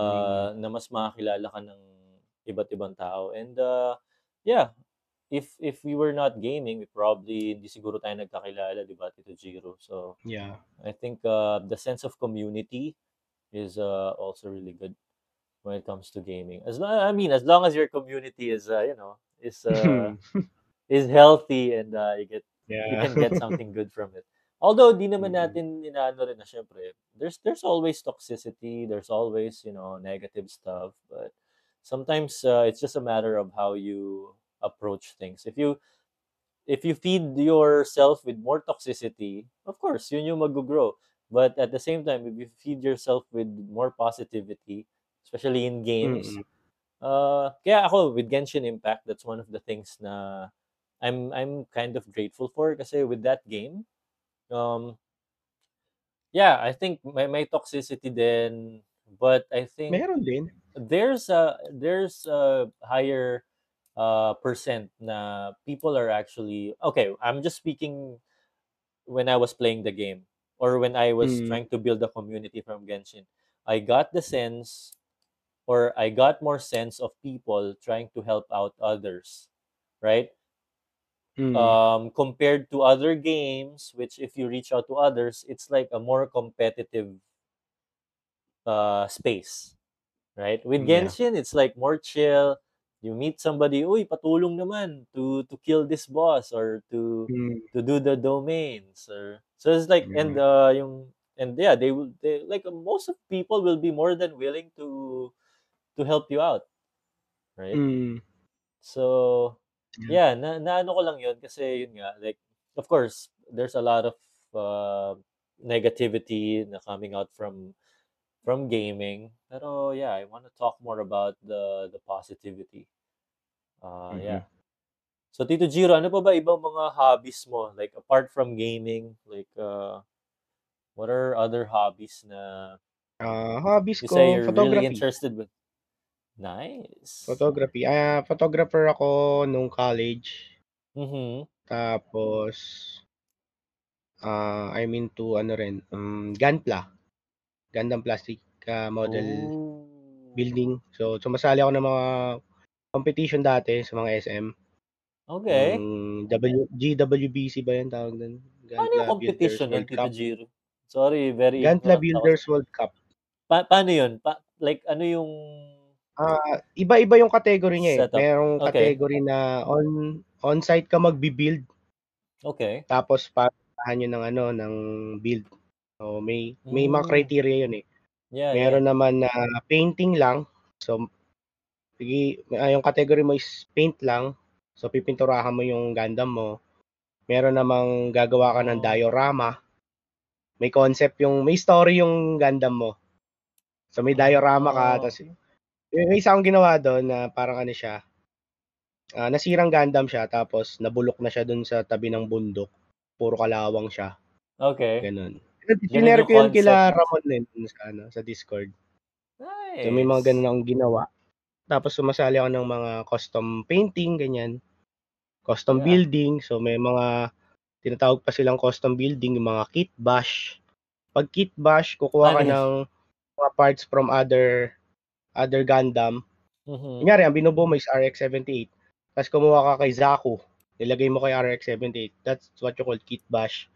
Mm. uh, na mas makakilala ka ng iba't ibang tao. And uh, yeah, if if we were not gaming, we probably hindi siguro tayo nagkakilala, di ba, Tito Jiro? So, Yeah. I think uh, the sense of community is uh, also really good when it comes to gaming. As long, I mean, as long as your community is, uh, you know, is uh, [LAUGHS] is healthy and uh, you get you yeah. can get something [LAUGHS] good from it. Although di naman Mm. natin inaano rin na syempre, there's there's always toxicity, there's always, you know, negative stuff, but sometimes uh, it's just a matter of how you approach things. If you if you feed yourself with more toxicity, of course, yun yung mag-grow. But at the same time, if you feed yourself with more positivity, especially in games, Mm. Uh, kaya ako with Genshin Impact, that's one of the things na I'm I'm kind of grateful for kasi with that game, um, yeah, I think may may toxicity then but I think Meron din. there's a there's a higher uh percent na people are actually okay, I'm just speaking when I was playing the game or when I was Mm. trying to build a community from Genshin. I got the sense or I got more sense of people trying to help out others, right? Mm. Um, compared to other games, which if you reach out to others, it's like a more competitive uh, space, right? With Yeah. Genshin, it's like more chill. You meet somebody, uy, patulong naman to to kill this boss or to Mm. to do the domains or so it's like and Mm. uh yung and yeah they will they like uh, most of people will be more than willing to to help you out right Mm. so Yeah. yeah na, na ano ko lang yun kasi yun nga like of course there's a lot of uh, negativity na coming out from from gaming. Pero yeah I want to talk more about the the positivity. Uh Mhm. yeah. So Tito Jiro ano pa ba ibang mga hobbies mo? Like apart from gaming like uh what are other hobbies na Ah, hobbies you ko, say you're really interested with nice Photography. Ah, photographer ako nung college. mhm Tapos ah, I'm into ano rin, um, Gunpla. Gundam plastic ah, model oh building. So, sumasali ako ng mga competition dati sa mga SM. okay Yung W, GWBC ba yan tawag doon? paano yung Builders competition nun World Tito Cup. Jiro sorry very ignorant ako Builders World Cup. pa- paano yun pa- like ano yung Ah, iba-iba yung category niya eh. setup Merong okay category na on on-site ka magbi-build okay tapos parahan nyo ng ano ng build. So may may mga mm. criteria yun eh. yeah yeah Meron naman na painting lang. So sige, ah, yung category mo is paint lang. So pipinturahan mo yung Gundam mo. Meron namang gagawa ka ng oh diorama. May concept yung may story yung Gundam mo. So may diorama ka oh tapos may isa akong ginawa doon na parang ano siya, ah, nasirang Gundam siya tapos nabulok na siya doon sa tabi ng bundok. Puro kalawang siya. okay Ganun. ganun Sinare yung ko yun kila concept Ramon din dun sa, ano, sa Discord. So may mga nice ganun akong ginawa. Tapos sumasali ako ng mga custom painting, ganyan. Custom yeah building. So may mga tinatawag pa silang custom building, yung mga kit bash. Pag kit bash, kukuha ka ano yun ng mga parts from other other Gundam. mhm Kunyari, ang binubuo mo is RX-78. Tapos kumuha ka kay Zaku. Nilagay mo kay RX-78. That's what you call kit bash.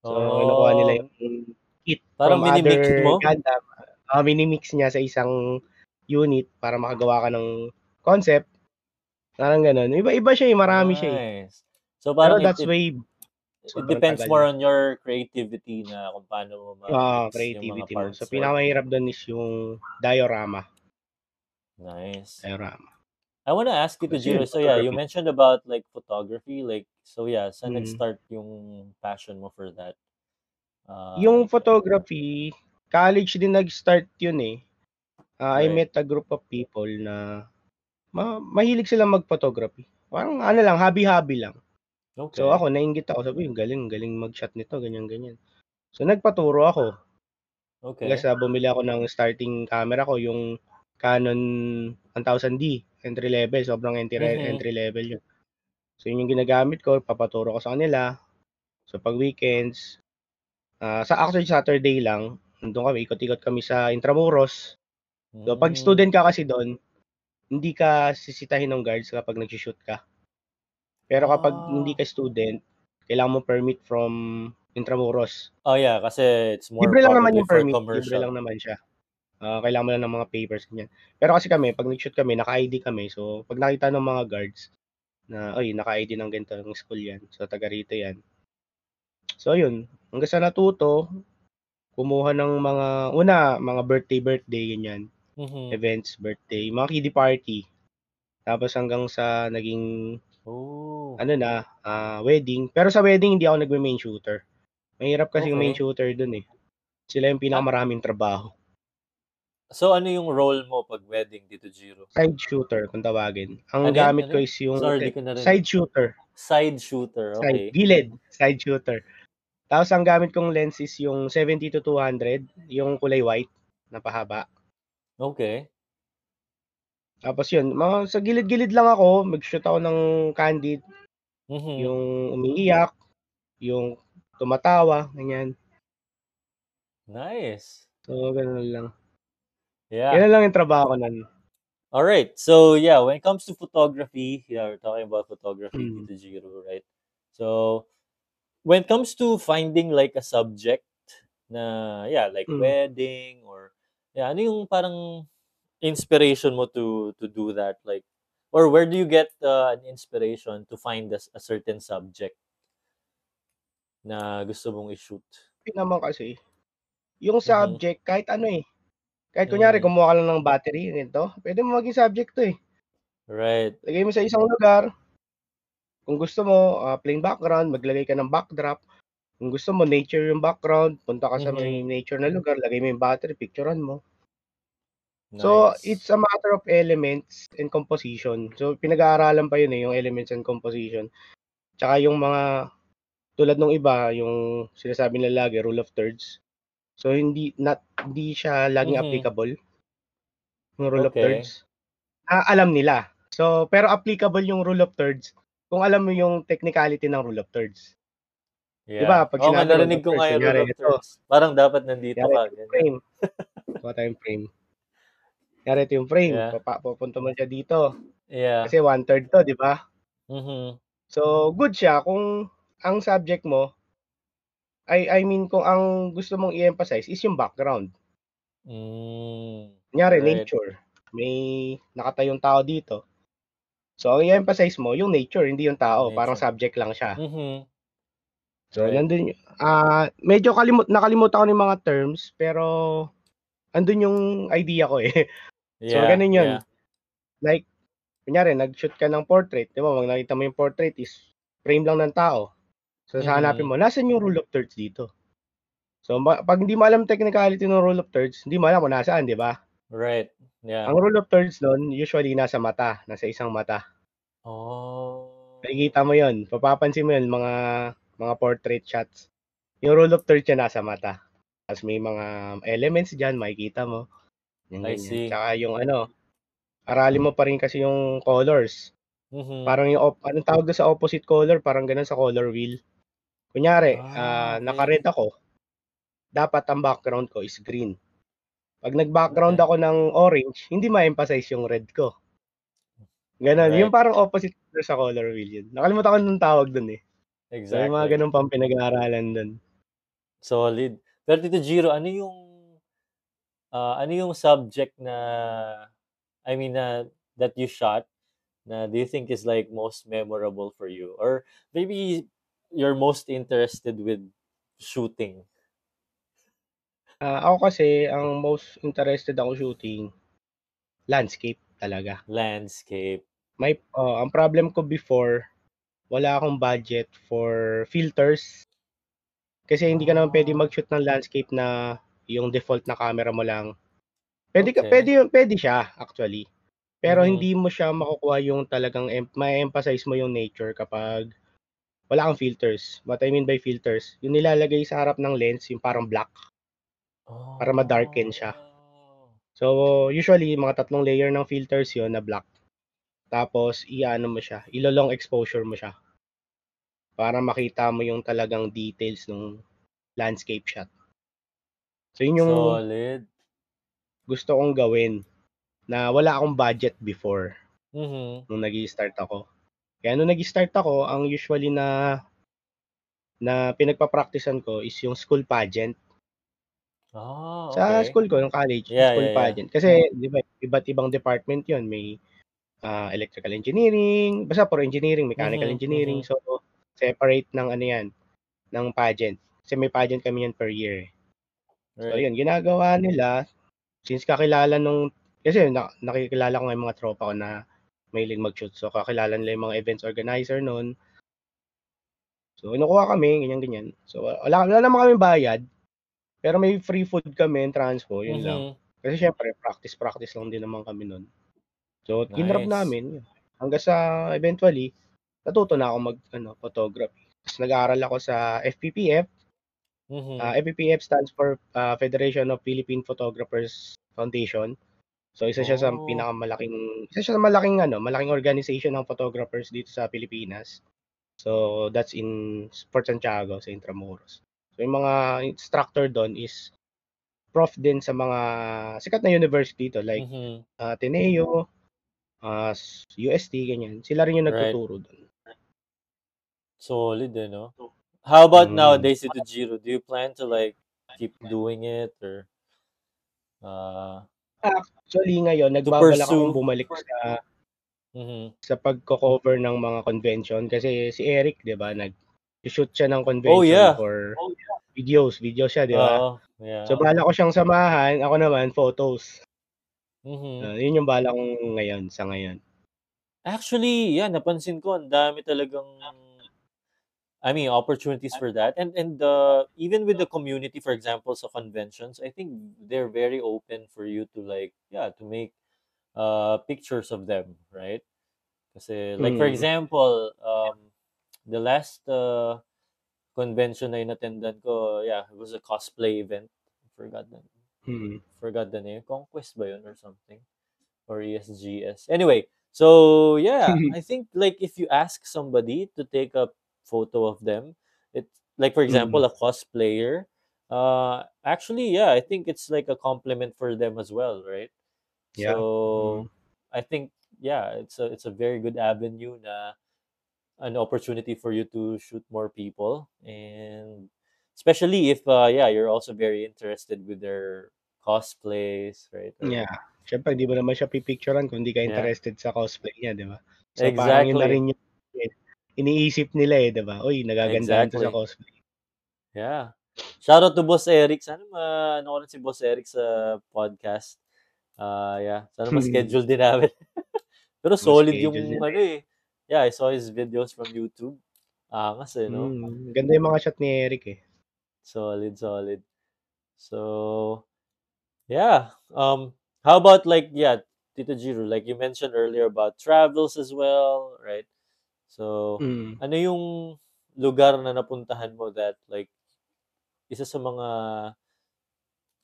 So, kinukuha nila oh yung kit parang from minimix other mo Gundam. Uh, minimix niya sa isang unit para makagawa ka ng concept. Parang ganun. Iba-iba siya eh. Marami siya eh. nice so Pero parang it, that's it way it depends more on your creativity na kung paano mo Ah, yung mga creativity mo. So, pinakamahirap doon is yung diorama. nice Diorama. I want to ask you to Jiro. So yeah, you mentioned about like photography. Like so yeah, saan Mm. nag-start yung passion mo for that? Uh, Yung photography, college din nag-start yun eh. I right. met a group of people na ma- mahilig sila mag-photography. Parang ano lang, hobby-hobby lang. So Okay. ako, nainggit ako. Sabi, "Yung galing, galing mag-shot nito, ganyan, ganyan. So nagpaturo ako. Hanggang Okay. sa bumili ako ng starting camera ko, yung Canon 1000D, entry level. Sobrang entry, Mhm. entry level yun. So yun yung ginagamit ko, papaturo ko sa kanila. So pag weekends, ah, sa actually Saturday lang, nandun kami, ikot-ikot kami sa Intramuros. So pag Mm. student ka kasi doon, hindi ka sisitahin ng guards kapag nag-shoot ka. Pero kapag hindi Ah. ka student, kailangan mo permit from Intramuros. Oh yeah, kasi it's more Libre lang naman yung permit, libre commercial. lang naman siya. Ah, kailangan mo lang ng mga papers ganyan. Pero kasi kami, pag nag-shoot kami, naka-ID kami. So pag nakita ng mga guards na, oy, naka-ID ng ganito ng school yan. So taga rito yan. So yun, hanggang sa natuto, kumuha ng mga, una, mga birthday, birthday, ganyan. Mhm. Events, birthday, mga kiddie party. Tapos hanggang sa naging, Oh. ano na, ah, wedding. Pero sa wedding, hindi ako nagme-main shooter. Mahirap kasi yung main Okay. shooter dun eh. Sila yung pinakamaraming trabaho. So, ano yung role mo pag wedding, Tito Jiro? Side shooter kung tawagin. Ang Ano gamit Ano ko is yung Sorry, ko narinig. side shooter. Side shooter, Side, okay. gilid, side shooter. Tapos ang gamit kong lens is yung 70 to 200, yung kulay white na pahaba. Okay. Tapos yun, mga, sa gilid-gilid lang ako, mag-shoot ako ng candid, Mhm. yung umiiyak, yung tumatawa, ganyan. Nice. So, ganun lang. Yeah. Yan lang yung trabaho ko nun. All right. So yeah, when it comes to photography, yeah, we're talking about photography, Mm. Tito Jiro, right? So when it comes to finding like a subject na yeah, like Mm. wedding or yeah, ano yung parang inspiration mo to to do that like or where do you get uh, an inspiration to find a, a certain subject na gusto mong i-shoot? Naman kasi, yung Mhm. subject, kahit ano eh. Kahit kunyari, Mm. kumuha ka lang ng battery, ganito, pwede mo maging subject to eh. Right. Lagay mo sa isang lugar. Kung gusto mo, ah, plain background, maglagay ka ng backdrop. Kung gusto mo, nature yung background, punta ka sa may Mhm. nature na lugar, lagay mo yung battery, picturean mo. So, Nice. it's a matter of elements and composition. So, pinag-aaralan pa yun eh, yung elements and composition. Tsaka yung mga, tulad ng iba, yung sinasabi nila lagi, rule of thirds. So, hindi, not, hindi siya laging Mhm. applicable. Yung rule of Okay. thirds. Ah, alam nila. So, pero applicable yung rule of thirds kung alam mo yung technicality ng rule of thirds. Yeah. Diba, pag Oo nga, sinabi narinig of ko nga yung kunyari rule of ito. thirds. Parang dapat nandito ka. Ganyan. frame. Kuha tayong frame. Kunyari ito yung frame. Yeah. Papa, pupunta mo siya dito. Yeah. Kasi one-third to, di ba? Mhm. So, good siya kung ang subject mo, I, I mean, kung ang gusto mong i-emphasize is yung background. Mm. Kunyari, Right. nature. May nakatayong tao dito. So, ang i-emphasize mo, yung nature, hindi yung tao. Parang Nature. subject lang siya. Mhm. So, Right. nandun, ah medyo kalimut, nakalimutan ko ng mga terms, pero andun yung idea ko eh. [LAUGHS] So, Yeah. ganun yun. Yeah. Like, kunyari, nag-shoot ka ng portrait, di ba? Pag nakita mo yung portrait is frame lang ng tao. So, Mhm. hanapin mo, nasan yung rule of thirds dito? So, pag hindi mo alam technicality ng rule of thirds, hindi mo alam kung nasaan, di ba? Right. Yeah. Ang rule of thirds nun, usually nasa mata, nasa isang mata. Oh. Nakikita mo yon papapansin mo yun, mga, mga portrait shots. Yung rule of thirds niya nasa mata. Tapos may mga elements dyan, makikita mo. Yung I ganyan. see. Tsaka yung ano, aralin mo pa rin kasi yung colors. Mhm. Parang yung, op- anong tawag doon sa opposite color, parang ganun sa color wheel. Kunyari, Ah, ah, okay. naka-red ako, dapat ang background ko is green. Pag nag-background Okay. ako ng orange, hindi ma-emphasize yung red ko. Right. yung parang opposite color sa color wheel yun. Nakalimutan ko nung tawag dun eh. So, yung mga Exactly. ganun pang pinag-aaralan dun. Solid. Pero Tito Jiro, ano yung ah, ano yung subject na I mean na that you shot na do you think is like most memorable for you or maybe you're most interested with shooting? Ah, ako kasi, ang most interested ako shooting, landscape talaga. Landscape. May, oh, ang problem ko before, wala akong budget for filters. Kasi hindi ka naman pwede Ah. mag-shoot ng landscape na yung default na camera mo lang. Pwede ka, Okay. pwede, yun- pwede siya actually. Pero Mhm. hindi mo siya makukuha yung talagang em- ma-emphasize mo yung nature kapag wala kang filters. What I mean by filters, yung nilalagay sa harap ng lens, yung parang black. Para ma-darken siya. Oh. So, usually, mga tatlong layer ng filters yon na black. Tapos, iano mo siya, ilo-long exposure mo siya. Para makita mo yung talagang details ng landscape shot. So, yun yung Solid. gusto kong gawin na wala akong budget before Mhm. nung nag start ako. Kaya nung nag start ako, ang usually na na pinagpa-practicean ko is yung school pageant. Ah, Sa okay. school ko, yung college, Yeah, school yeah, yeah. pageant. Kasi, di ba, iba't ibang department yon May ah, electrical engineering, basta for engineering, mechanical Mhm, engineering. mhm. So, separate ng ano yan, ng pageant. Kasi may pageant kami yan per year. So, Right. yun, ginagawa nila, since kakilala nung, kasi na, nakikilala ko nga yung mga tropa ko na mahilig mag-shoot. So, kakilala nila yung mga events organizer noon. So, inukuha kami, ganyan-ganyan. So, wala, wala naman kami bayad. Pero may free food kami and transpo, yun lang. Mhm. Kasi siyempre practice-practice lang din naman kami nun. So, Nice. namin yun. Hanggang sa eventually, natuto na ako mag ano, photography. Tapos nag-aaral ako sa FPPF. Mhm. Ah, FPPF stands for ah, Federation of Philippine Photographers Foundation. So isa siya sa Oh. pinakamalaking isa siya sa malaking ano, malaking organization ng photographers dito sa Pilipinas. So that's in Port Santiago sa Intramuros. So yung mga instructor doon is prof din sa mga sikat na university dito like Mhm. ah, Ateneo, ah, UST ganyan. Sila rin yung Right. nagtuturo doon. Solid, eh, no? How about Mm. nowadays, Tito Giro? Do you plan to like keep doing it or uh Actually ngayon nagbabalak akong bumalik sa Mhm. sa pagko-cover ng mga convention kasi si Eric 'di ba nag-shoot siya ng Oh convention yeah. for videos, video siya 'di ba? Oo, yeah. So balak ko siyang samahan, ako naman photos. Mhm. Ah, yun yung balak kong ngayon sa ngayon. Actually, yeah, napansin ko ang dami talagang I mean, opportunities for that. And and uh, even with the community, for example, sa conventions, I think they're very open for you to like, yeah, to make uh pictures of them, right? Kasi like for Mm. example, um the last uh convention na inattendan ko, yeah, it was a cosplay event. Forgot the Mm. forgot the name. Conquest ba yun or something? Or ESGS. Anyway, so yeah, [LAUGHS] I think like if you ask somebody to take a photo of them, it like for example Mm. a cosplayer, uh actually yeah, I think it's like a compliment for them as well, right? Yeah. So Mm. I think yeah, it's a it's a very good avenue na an opportunity for you to shoot more people and especially if uh yeah, you're also very interested with their cosplays, right? Or Yeah. Siyempre hindi mo naman siya pipicturean kung hindi ka yeah. interested sa cosplay niya, 'di ba? So parang yun na Exactly. rin yung iniisip nila eh, 'di ba? Uy, nagagandahan 'to sa cosplay. Yeah. Shout out to Boss Eric. Sana ma ano si Boss Eric sa podcast. Ah, yeah. Sana [LAUGHS] ma-schedule din namin. [LAUGHS] Pero solid yung ano eh. Yeah, I saw his videos from YouTube. Angas eh, no? Mm. Ganda yung mga shot ni Eric eh. Solid, solid. So, yeah. Um, how about like yeah, Tito Giro, like you mentioned earlier about travels as well, right? So, Mm. ano yung lugar na napuntahan mo that like isa sa mga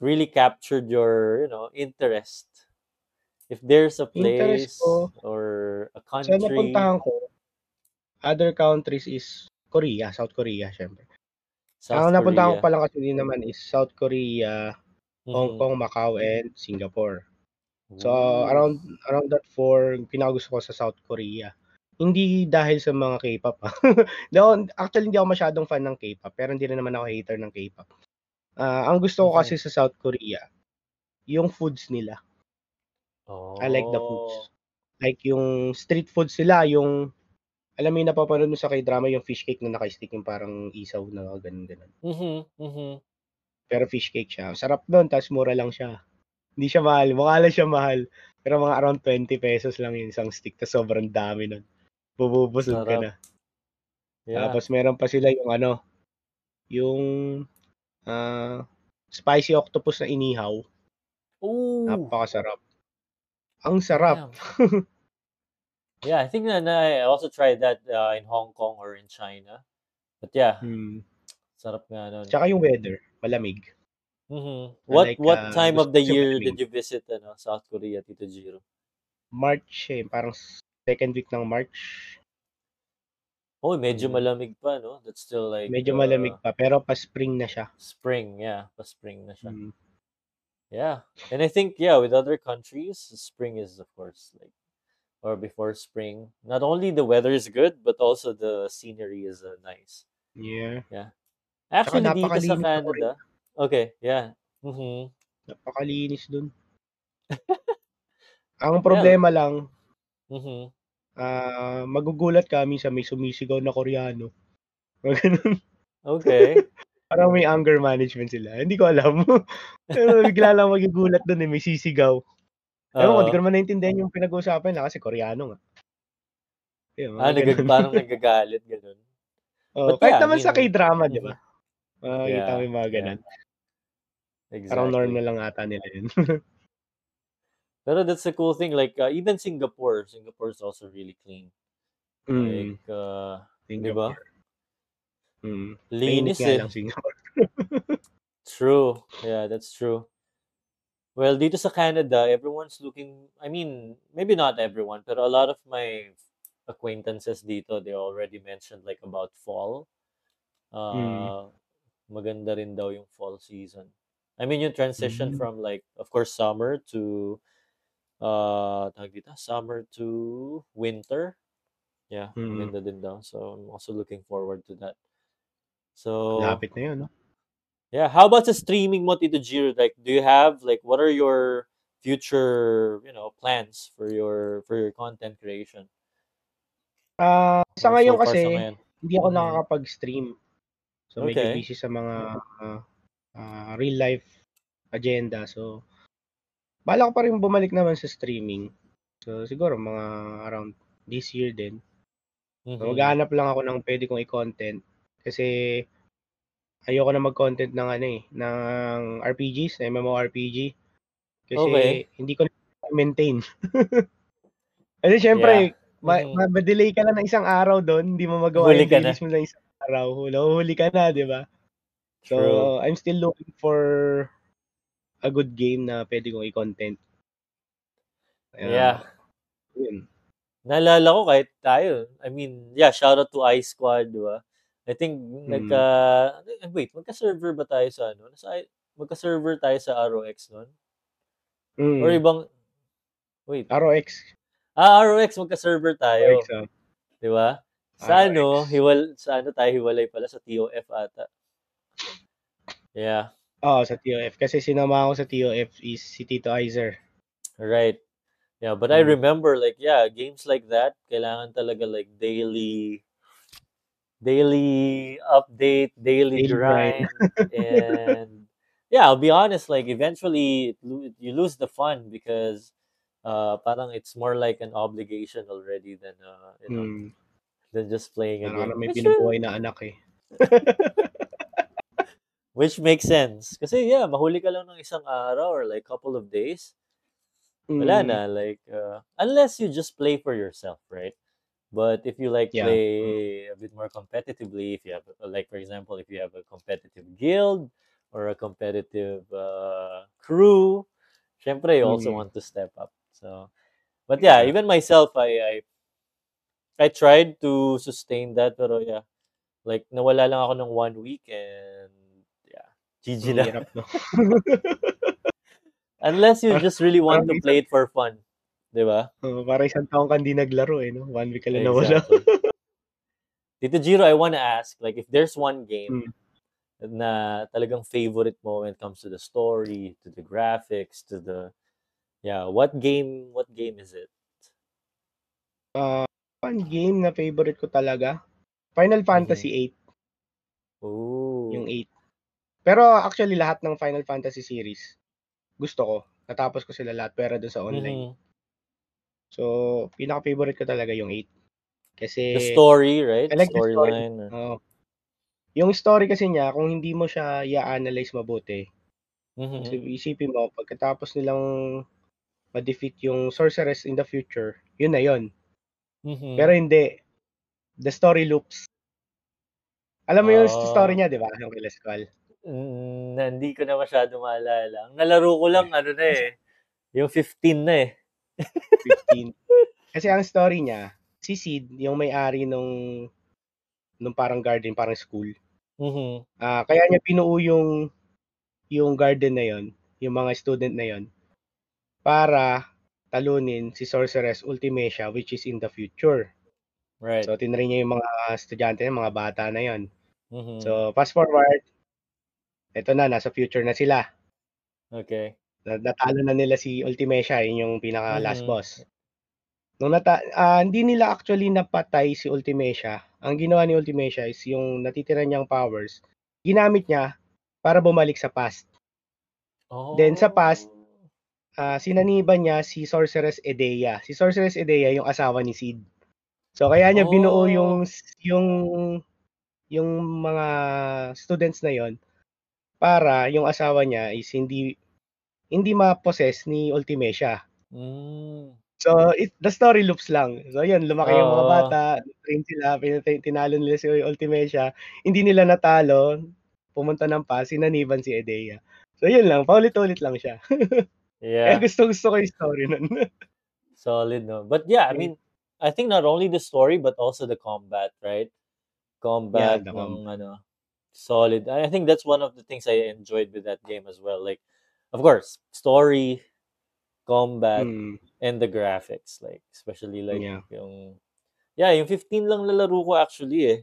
really captured your, you know, interest? If there's a place ko or a sa country, napuntahan ko, other countries is Korea, South Korea syempre. South Ang napuntahan ko Korea. pa lang kasi din naman is South Korea, Hong Mhm. Kong, Macau, and Singapore. So around around that four, pinakagusto ko sa South Korea. Hindi dahil sa mga K-pop ah. [LAUGHS] Hindi ako, actually hindi ako masyadong fan ng K-pop, pero hindi rin naman ako hater ng K-pop. Ah, ang gusto ko kasi Mhm. sa South Korea, yung foods nila. I like the foods. Oh. Like yung street foods nila, yung alam mo yung napapanood mo sa K-drama, yung fish cake na naka-stick yung parang isaw na ganun-ganun. Mhm, mhm. Pero fish cake siya. Sarap nun, tapos mura lang siya. Hindi siya mahal. Mukha lang siya mahal. Pero mga around 20 pesos lang yung isang stick. Tapos sobrang dami nun. Bububusog ka Sarap. na. Yeah. Tapos meron pa sila yung ano, yung ah, spicy octopus na inihaw. Ooh. Napakasarap. Ang sarap. Yeah, I think na, na I also tried that uh, in Hong Kong or in China. But yeah, Hmm. sarap nga nun. Tsaka yung weather, malamig. Mhm. What like, what ah, time gusto of the ko siya year did you visit ano, South Korea, Tito Giro? March eh, parang second week ng March. Oh, medyo Hmm. malamig pa, no? That's still like Medyo malamig uh, pa, pero pa spring na siya. spring, yeah, pa spring na siya. Hmm. Yeah. And I think yeah, with other countries, spring is of course like or before spring, not only the weather is good, but also the scenery is uh, nice. Yeah. Yeah. Actually, dito sa. Canada. Okay, yeah. Mhm. Napakalinis dun. [LAUGHS] Ang Yeah. problema lang, Mhm. Ah, magugulat ka minsan may sumisigaw na Koreano. Mga ganun. Okay. [LAUGHS] Parang may anger management sila. Hindi ko alam. [LAUGHS] Pero bigla lang magugulat dun eh, may sisigaw. Ewan ko, di ko Oo. naman naintindihan yung pinag-uusapan nila kasi Koreano nga. Yun, Ah, mga nagag ganun. parang nagagalit ganun. Oo, But kahit yeah, I naman sa mean, K-drama, di ba? Makikita mo Yeah, yung mga yeah. ganun. Parang Exactly. na lang ata nila yun. [LAUGHS] Pero that's the cool thing. Like uh, even Singapore, Singapore is also really clean. Mm, Like uh, di ba? Mm. Linis eh. Singapore. True. Yeah, that's true. Well, dito sa Canada, everyone's looking, I mean, maybe not everyone, but a lot of my acquaintances dito, they already mentioned like about fall. Mm. Uh, maganda rin daw yung fall season. I mean, yung transition Mm. from like, of course, summer to, uh, tawag dito, summer to winter. Yeah, Mm. maganda din daw. So, I'm also looking forward to that. So, Lapit na yun, no? yeah, how about the streaming mo, Tito Giro? Like, do you have like what are your future, you know, plans for your for your content creation? Ah, sa ngayon so kasi, sa ngayon? hindi ako Mhm. nakakapag-stream. So, medyo Okay. busy sa mga ah, ah, real life agenda. So, bala ko pa rin bumalik naman sa streaming. So, siguro mga around this year din. So, Mhm. maghahanap lang ako ng pwede kong i-content. Kasi, ayoko na mag-content ng ano eh, ng RPGs, MMORPG. Kasi, Okay. hindi ko na maintain. [LAUGHS] Kasi, Yeah. syempre, ma- Mhm. ma- ma-delay ka lang ng isang araw doon, hindi mo magawa Huli yung na. dailies mo ng isang araw. Huli ka na, di ba? So, True. I'm still looking for a good game na pwede kong i-content. Yeah. Ah, yun. Naalala ko kahit tayo. I mean, yeah, shout out to iSquad, di ba? I think nagka Mm. wait, magka-server ba tayo sa ano? Nasa magka-server tayo sa ROX noon? Or Mm. ibang wait. ROX. Ah, ROX magka-server tayo, ROX, oh. 'di ba? Sa ano, ROX. hiwal sa ano tayo hiwalay pala sa TOF ata. Yeah, Oo, sa TOF. Kasi sinama ako sa TOF is si Tito Izer. right. Yeah, but I Mm. remember like yeah, games like that kailangan talaga like daily daily update, daily Daily grind. and [LAUGHS] yeah, I'll be honest like eventually you lose the fun because uh parang it's more like an obligation already than uh you know Mm. than just playing a game. may Which, binubuhay na anak eh. [LAUGHS] which makes sense. Kasi yeah, mahuli ka lang ng isang araw or like couple of days. Wala Mm. na. Like, uh, unless you just play for yourself, right? But if you like Yeah. Play a bit more competitively, if you have, like, for example, if you have a competitive guild or a competitive uh, crew, syempre, you also Mm. want to step up. So, but yeah, even myself, I, I, I tried to sustain that, pero yeah, like, nawala lang ako ng one week and GG na. hirap, no? [LAUGHS] Unless you just really want to play it for fun. Di ba? Oo, parang isang taong ka hindi naglaro eh, no? One week ka lang nawala. Exactly. [LAUGHS] Tito Jiro, I want to ask, like, if there's one game Mm. na talagang favorite mo when it comes to the story, to the graphics, to the, yeah, what game, what game is it? Ah, one game na favorite ko talaga, Final Fantasy 8, Ooh. yung 8. Pero actually lahat ng Final Fantasy series gusto ko. Natapos ko sila lahat pero dun sa online. Mhm. So, pinaka-favorite ko talaga yung 8. Kasi The story, right? I like the story. Storyline. or- Oo. yung story kasi niya, kung hindi mo siya i-analyze mabuti, Mhm. so isipin mo, pagkatapos nilang ma-defeat yung sorceress in the future, yun na yun. Mhm. Pero hindi. The story loops. Alam mo yung Ah. story niya, di ba? Yung kay Lescual. Mm, na- hindi ko na masyado maalala. Ang nalaro ko lang, ano na eh, yung 15 na eh. 15. [LAUGHS] Kasi ang story niya, si Sid, yung may-ari nung nung parang garden, parang school. Mhm. Ah, kaya niya pinuo yung yung garden na yon, yung mga student na yon para talunin si Sorceress Ultimecia which is in the future. Right. So tinry niya yung mga estudyante, yung mga bata na yon. Mhm. So fast forward, eto na nasa future na sila. okay. Na- Natalo na nila si Ultimecia, yun yung pinaka last Mhm. boss. Nung nata ah, hindi nila actually napatay si Ultimecia. Ang ginawa ni Ultimecia is yung natitira niyang powers, ginamit niya para bumalik sa past. Then sa past, Oh. Ah, sinaniban niya si Sorceress Edea. Si Sorceress Edea yung asawa ni Sid. So kaya niya binuo Oh. yung yung yung mga students na yon para yung asawa niya is hindi hindi ma-possess ni Ultimecia. Hmm. So, it the story loops lang. So, yun lumaki yung mga bata, train sila, pinatay tinalo nila si Ultimecia, hindi nila natalo, pumunta ng pass, sinaniban si Edea. So, yun lang, paulit-ulit lang siya. [LAUGHS] Kaya Yeah. gustong-gusto ko yung story nun. [LAUGHS] Solid, no? But yeah, I Mm. mean, I think not only the story but also the combat, right? Yeah, Combat the ng combat. ano, solid. I think that's one of the things I enjoyed with that game as well. Like, of course, story, combat, Mm. and the graphics. Like, especially like Yeah. yung, yeah, yung 15 lang lalaro ko actually eh.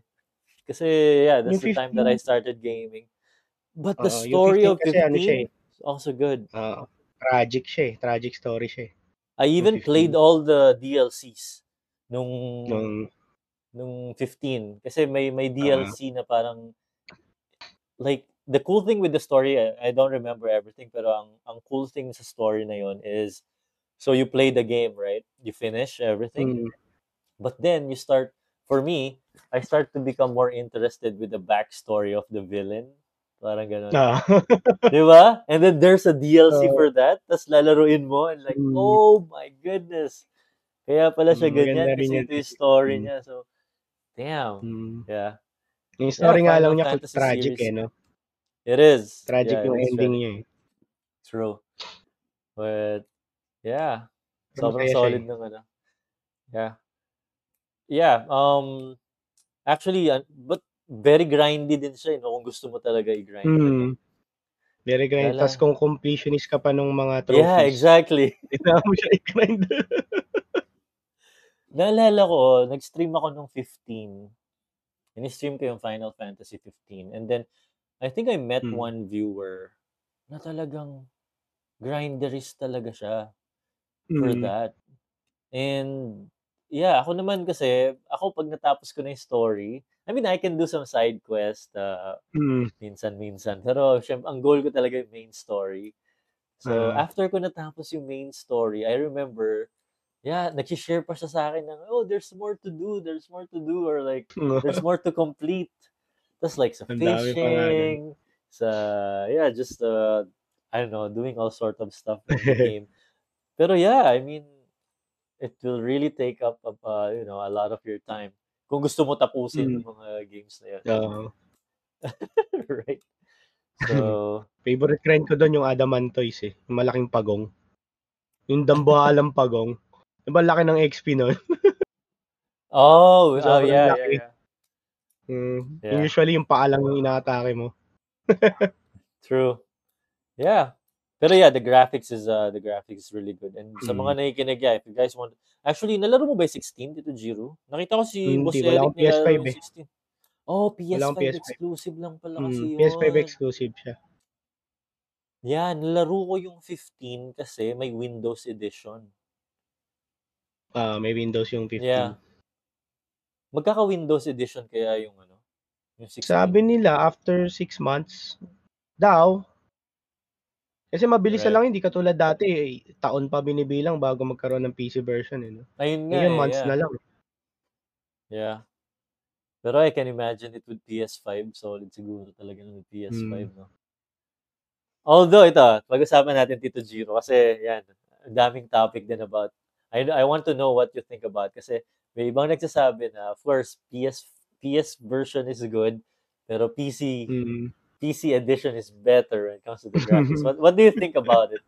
Kasi, yeah, Yung that's the time that I started gaming. But the yung story 15 of kasi ano siya 15 eh, is also good. oo, tragic siya eh, tragic story siya eh, I even played all the DLCs nung Nung nung 15 kasi may may. DLC na parang like the cool thing with the story I, I don't remember everything pero ang ang cool thing sa story na yon is so you play the game right you finish everything Mm. but then you start for me I start to become more interested with the backstory of the villain parang ganun Oo. [LAUGHS] di ba and then there's a DLC Oo. for that tas lalaruin mo and like Mm. oh my goodness kaya pala siya Mm, ganyan kasi ito yung story Mm. niya so damn Mm. yeah Yung yeah story nga lang niya tragic series eh, no? it is Tragic yeah yung ending niya eh. true but yeah sobrang solid eh. ng ano yeah yeah um actually uh, but very grindy din siya eh, no? kung gusto mo talaga i-grind Mm. Very grind. Lala kung completionist ka pa nung mga yeah trophies, exactly [LAUGHS] kailangan mo siya i-grind. [LAUGHS] naalala ko nag-stream ako nung 15 ini-stream ko yung Final Fantasy 15 and then I think I met Mm. one viewer na talagang grinderist talaga siya for Mm. that. And yeah, ako naman kasi, ako pag natapos ko na yung story, I mean, I can do some side quest uh, Mm. minsan-minsan. Pero syempre, ang goal ko talaga yung main story. So, Ah. after ko natapos yung main story, I remember, yeah, nag-share pa siya sa akin ng, oh, there's more to do, there's more to do, or like, [LAUGHS] there's more to complete. Tapos like sa fishing, sa, yeah, just, uh, I don't know, doing all sort of stuff in the [LAUGHS] game. Pero yeah, I mean, it will really take up, up uh, you know, a lot of your time. Kung gusto mo tapusin Mm. yung mga games na yun. Oo. [LAUGHS] right? So, Favorite grind ko doon yung Adamantoise eh, yung malaking pagong. Yung dambuhalang pagong. Diba laki ng XP nun? oh, [LAUGHS] oh Sobrang yeah, yeah, yeah. Mm. Yeah. Yung usually yung paa lang yung inaatake mo. [LAUGHS] True. Yeah. Pero yeah, the graphics is uh the graphics is really good. And sa mga Mm. nakikinig, yeah, if you guys want Actually, nalaro mo ba yung 16 dito, Jiro? Nakita ko si Boss Hindi, wala Eric akong PS5 nilalaro yung eh. 16. Oh, Wala PS5 akong PS5. exclusive lang pala kasi Mm. PS5 yun. exclusive siya. Yeah, nalaro ko yung 15 kasi may Windows edition. Ah, may Windows yung 15. Yeah. Magkaka-Windows edition kaya yung ano, yung 16. Sabi nila after 6 months daw. Kasi mabilis na Right. lang, hindi katulad dati, eh, taon pa binibilang bago magkaroon ng PC version eh, no? Ayun nga Ngayon eh, months yeah. na lang. Yeah. Pero I can imagine it with PS5. Solid siguro talaga ng PS5, Mm. no? Although, ito, pag-usapan natin Tito Giro kasi, yan, ang daming topic din about, I, I want to know what you think about kasi may ibang nagsasabi na, of course, PS, PS version is good, pero PC, Mm. PC edition is better when it comes to the graphics. [LAUGHS] what, what do you think about it?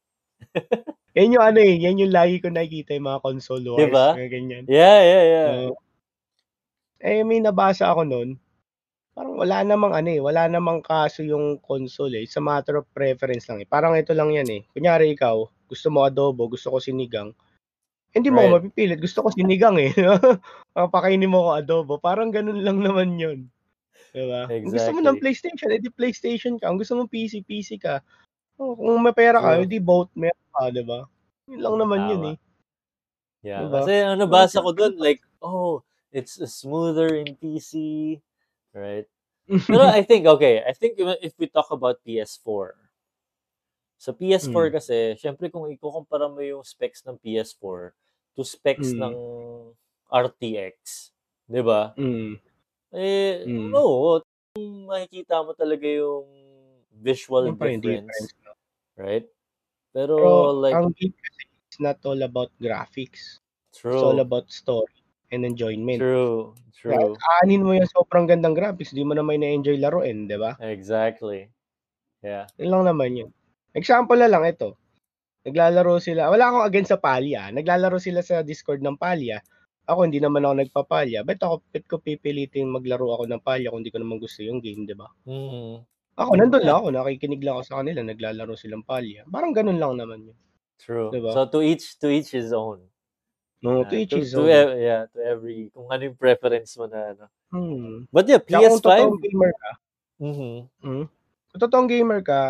[LAUGHS] Yan yung ano eh, yan yung lagi ko nakikita yung mga console wars, Diba? mga ganyan. Yeah, yeah, yeah. Oo. eh, may nabasa ako nun, parang wala namang ano eh, wala namang kaso yung console eh. It's a matter of preference lang eh. Parang ito lang yan eh. Kunyari ikaw, gusto mo adobo, gusto ko sinigang. Hindi mo Right. ako mapipilit, gusto ko sinigang eh. [LAUGHS] Papakainin mo ko adobo. Parang ganun lang naman yun. Diba? Kung gusto mo ng Exactly. PlayStation, edi PlayStation ka. Kung gusto mo PC, PC ka. Oh, kung may pera ka, True. edi both meron ka, diba? Yun lang naman yun Tama. eh. Yeah, Diba? kasi ang nabasa ko dun, like, oh, it's smoother in PC, right? [LAUGHS] Pero I think, okay, I think if we talk about PS4, sa PS4 Mm. kasi, syempre kung ikukumpara mo yung specs ng PS4 to specs Mm. ng RTX, di ba? Mm. Eh, Mm. no, makikita mo talaga yung visual Yun pa rin difference, difference. right? Pero, Pero like, ang game kasi is it's not all about graphics. It's all True. about story and enjoyment. True. True. aanin mo yung sobrang gandang graphics, di mo naman na-enjoy laruin, di ba? Exactly. Yeah. Yun lang naman yun. Example na lang ito. Naglalaro sila. Wala akong against sa Palya. Naglalaro sila sa Discord ng Palya. Ako hindi naman ako nagpapalya. Ba't ako ba't ko pipilitin maglaro ako ng Palya kung hindi ko naman gusto yung game, di ba? Mhm. Ako Yeah. lang ako, nakikinig lang ako sa kanila, naglalaro silang Palya. Parang ganun lang naman yun. True. Diba? So to each to each his own. No, Yeah, to each to, his to own. ev- yeah, to every kung ano yung preference mo na ano. Hmm. But yeah, Tsaka kung PS5. totoong gamer ka, Mhm. hmm, kung totoong gamer ka,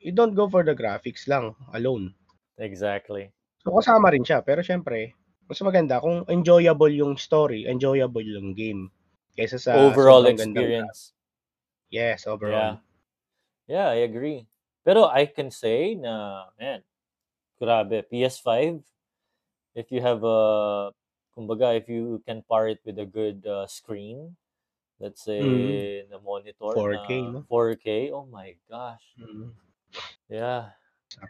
you don't go for the graphics lang alone. Exactly. So kasama rin siya, pero syempre, mas maganda kung enjoyable yung story, enjoyable yung game. Kaysa sa Overall experience. Yes, Yeah. overall. Yeah, I agree. Pero I can say na, man, grabe, PS5, if you have a, kumbaga, if you can pair it with a good uh, screen, let's say, Mhm. na monitor 4K, na no? 4K, oh my gosh. Mm. Yeah.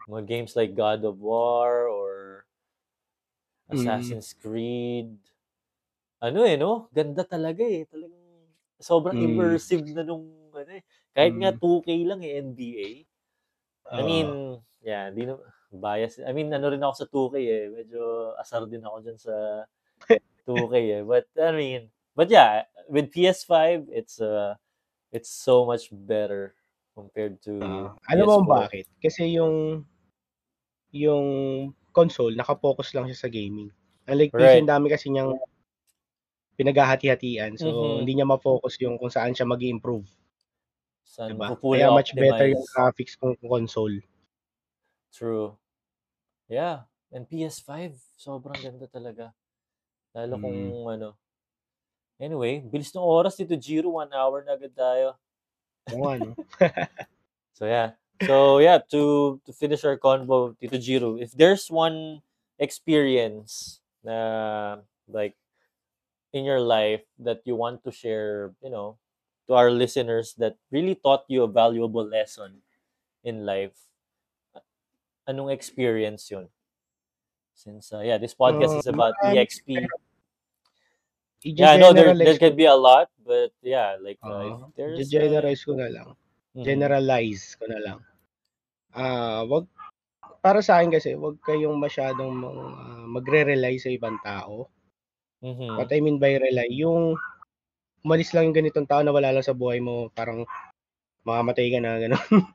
Mga games like God of War or Mm. Assassin's Creed. Ano eh, no? Ganda talaga eh. Talagang sobrang Mm. immersive na nung, ano eh. Kahit nga Mm. 2K lang eh, NBA. I mean, yeah, di na, bias. I mean, ano rin ako sa 2K eh. Medyo asar din ako dyan sa 2K eh. But, I mean, but yeah, with PS5, it's, uh, it's so much better compared to Ah, alam mo kung PS4. bakit? Kasi yung yung console naka-focus lang siya sa gaming. Unlike PC, Right. ang dami kasi niyang pinaghahati-hatian. So, Mhm. hindi niya ma-focus yung kung saan siya mag-improve. Saan Diba? Kaya much better yung graphics kung console. True. Yeah. And PS5, sobrang ganda talaga. Lalo kung Mm. ano. Anyway, bilis ng oras dito, Jiro. One hour na agad tayo. Oo nga. [LAUGHS] So yeah. So yeah, to to finish our convo, Tito Jiro, if there's one experience na like in your life that you want to share, you know, to our listeners that really taught you a valuable lesson in life, anong experience yun? Since uh, yeah, this podcast is Uh, about marami EXP. Yeah, no, there there I-generalize can be a lot, but yeah, like uh, Oo. there's uh, I-generalize ko na lang. mhm. Generalize ko na lang. Ah, wag para sa akin kasi wag kayong masyadong ah, magre-rely sa ibang tao. Mhm. What I mean by rely, yung umalis lang yung ganitong tao na wala lang sa buhay mo, parang mamamatay ka na, gano'n. [LAUGHS]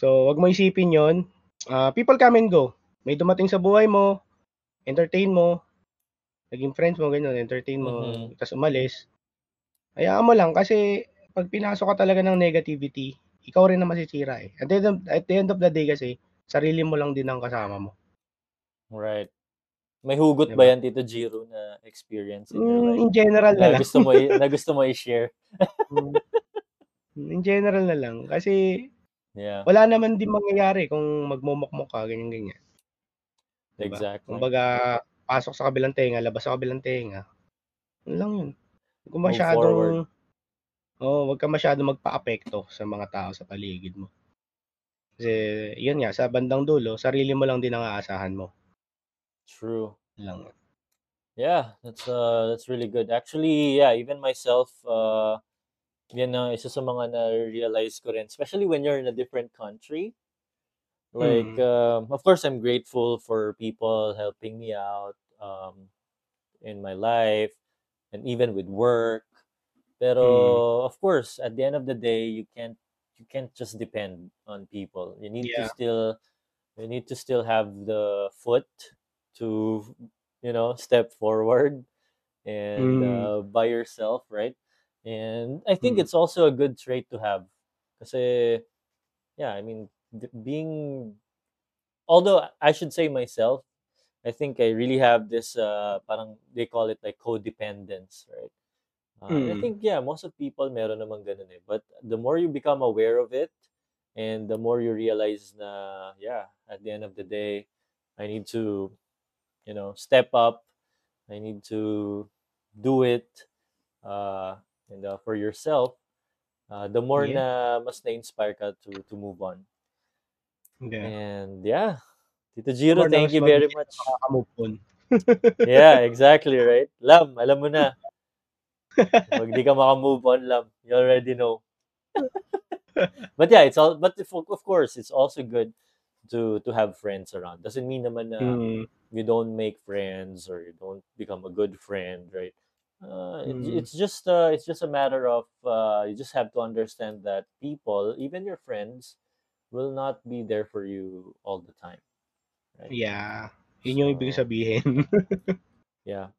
so, wag mo isipin yon. Ah, people come and go. May dumating sa buhay mo, entertain mo, naging friends mo, ganyan, entertain mo, Mhm. tapos umalis. Hayaan mo lang kasi pag pinasok ka talaga ng negativity, ikaw rin na masisira eh. At the, end of, at the end of the day kasi, sarili mo lang din ang kasama mo. Right. May hugot ba Diba? yan, Tito Jiro, na experience in your Mm, life? in general na Na lang. gusto mo [LAUGHS] na gusto mo i-share? Mm, in general na lang. Kasi Yeah, wala naman din mangyayari kung magmumukmok ka, ganyan-ganyan. Diba? exactly. Kumbaga, pasok sa kabilang tenga, labas sa kabilang tenga. Yun lang yun. Huwag ka masyadong, oh, wag ka masyadong magpa-apekto sa mga tao sa paligid mo. Kasi, yun nga, sa bandang dulo, sarili mo lang din ang aasahan mo. True. Lang. Yeah, that's uh that's really good. Actually, yeah, even myself, uh, yan na isa sa mga na-realize ko rin, especially when you're in a different country. Like, Mm. um, of course, I'm grateful for people helping me out um, in my life and even with work. Pero Mm. of course, at the end of the day, you can't you can't just depend on people. You need to still you need to still have the foot to you know step forward and Mm. uh, by yourself, right? And I think it's also a good trait to have. Kasi, yeah, I mean, being, although I should say myself, I think I really have this, uh, parang they call it like codependence, right? Uh, and I Mm. think, yeah, most of people meron namang ganun eh. But the more you become aware of it, and the more you realize na, yeah, at the end of the day, I need to, you know, step up. I need to do it uh, and uh, for yourself. Uh, the more Yeah. na mas na-inspire ka to to move on. Yeah. And yeah, Tito Jiro, thank you very much. Makakamove on. Yeah, [LAUGHS] exactly, right? Lam, alam mo na. Pag di ka makamove on, Lam, you already know. [LAUGHS] but yeah, it's all. But if, of course, it's also good to to have friends around. Doesn't mean naman na Mm. you don't make friends or you don't become a good friend, right? Uh, it, Mm. it's just uh, it's just a matter of uh, you just have to understand that people, even your friends, will not be there for you all the time, right? Yeah. Yun yung ibig sabihin. [LAUGHS] yeah.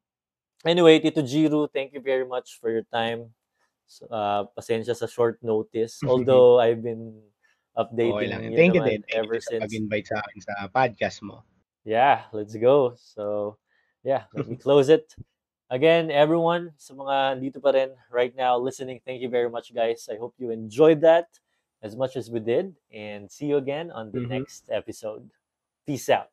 Anyway, Tito Jiro, thank you very much for your time. Uh, pasensya sa short notice. [LAUGHS] Although I've been Okay updating lang. you Thank you din. Thank you ever sa since. pag-invite sa akin sa podcast mo. Yeah, let's go. So, yeah, let me [LAUGHS] close it. Again, everyone, sa mga dito pa rin right now listening, thank you very much, guys. I hope you enjoyed that as much as we did. And see you again on the Mhm. next episode. Peace out.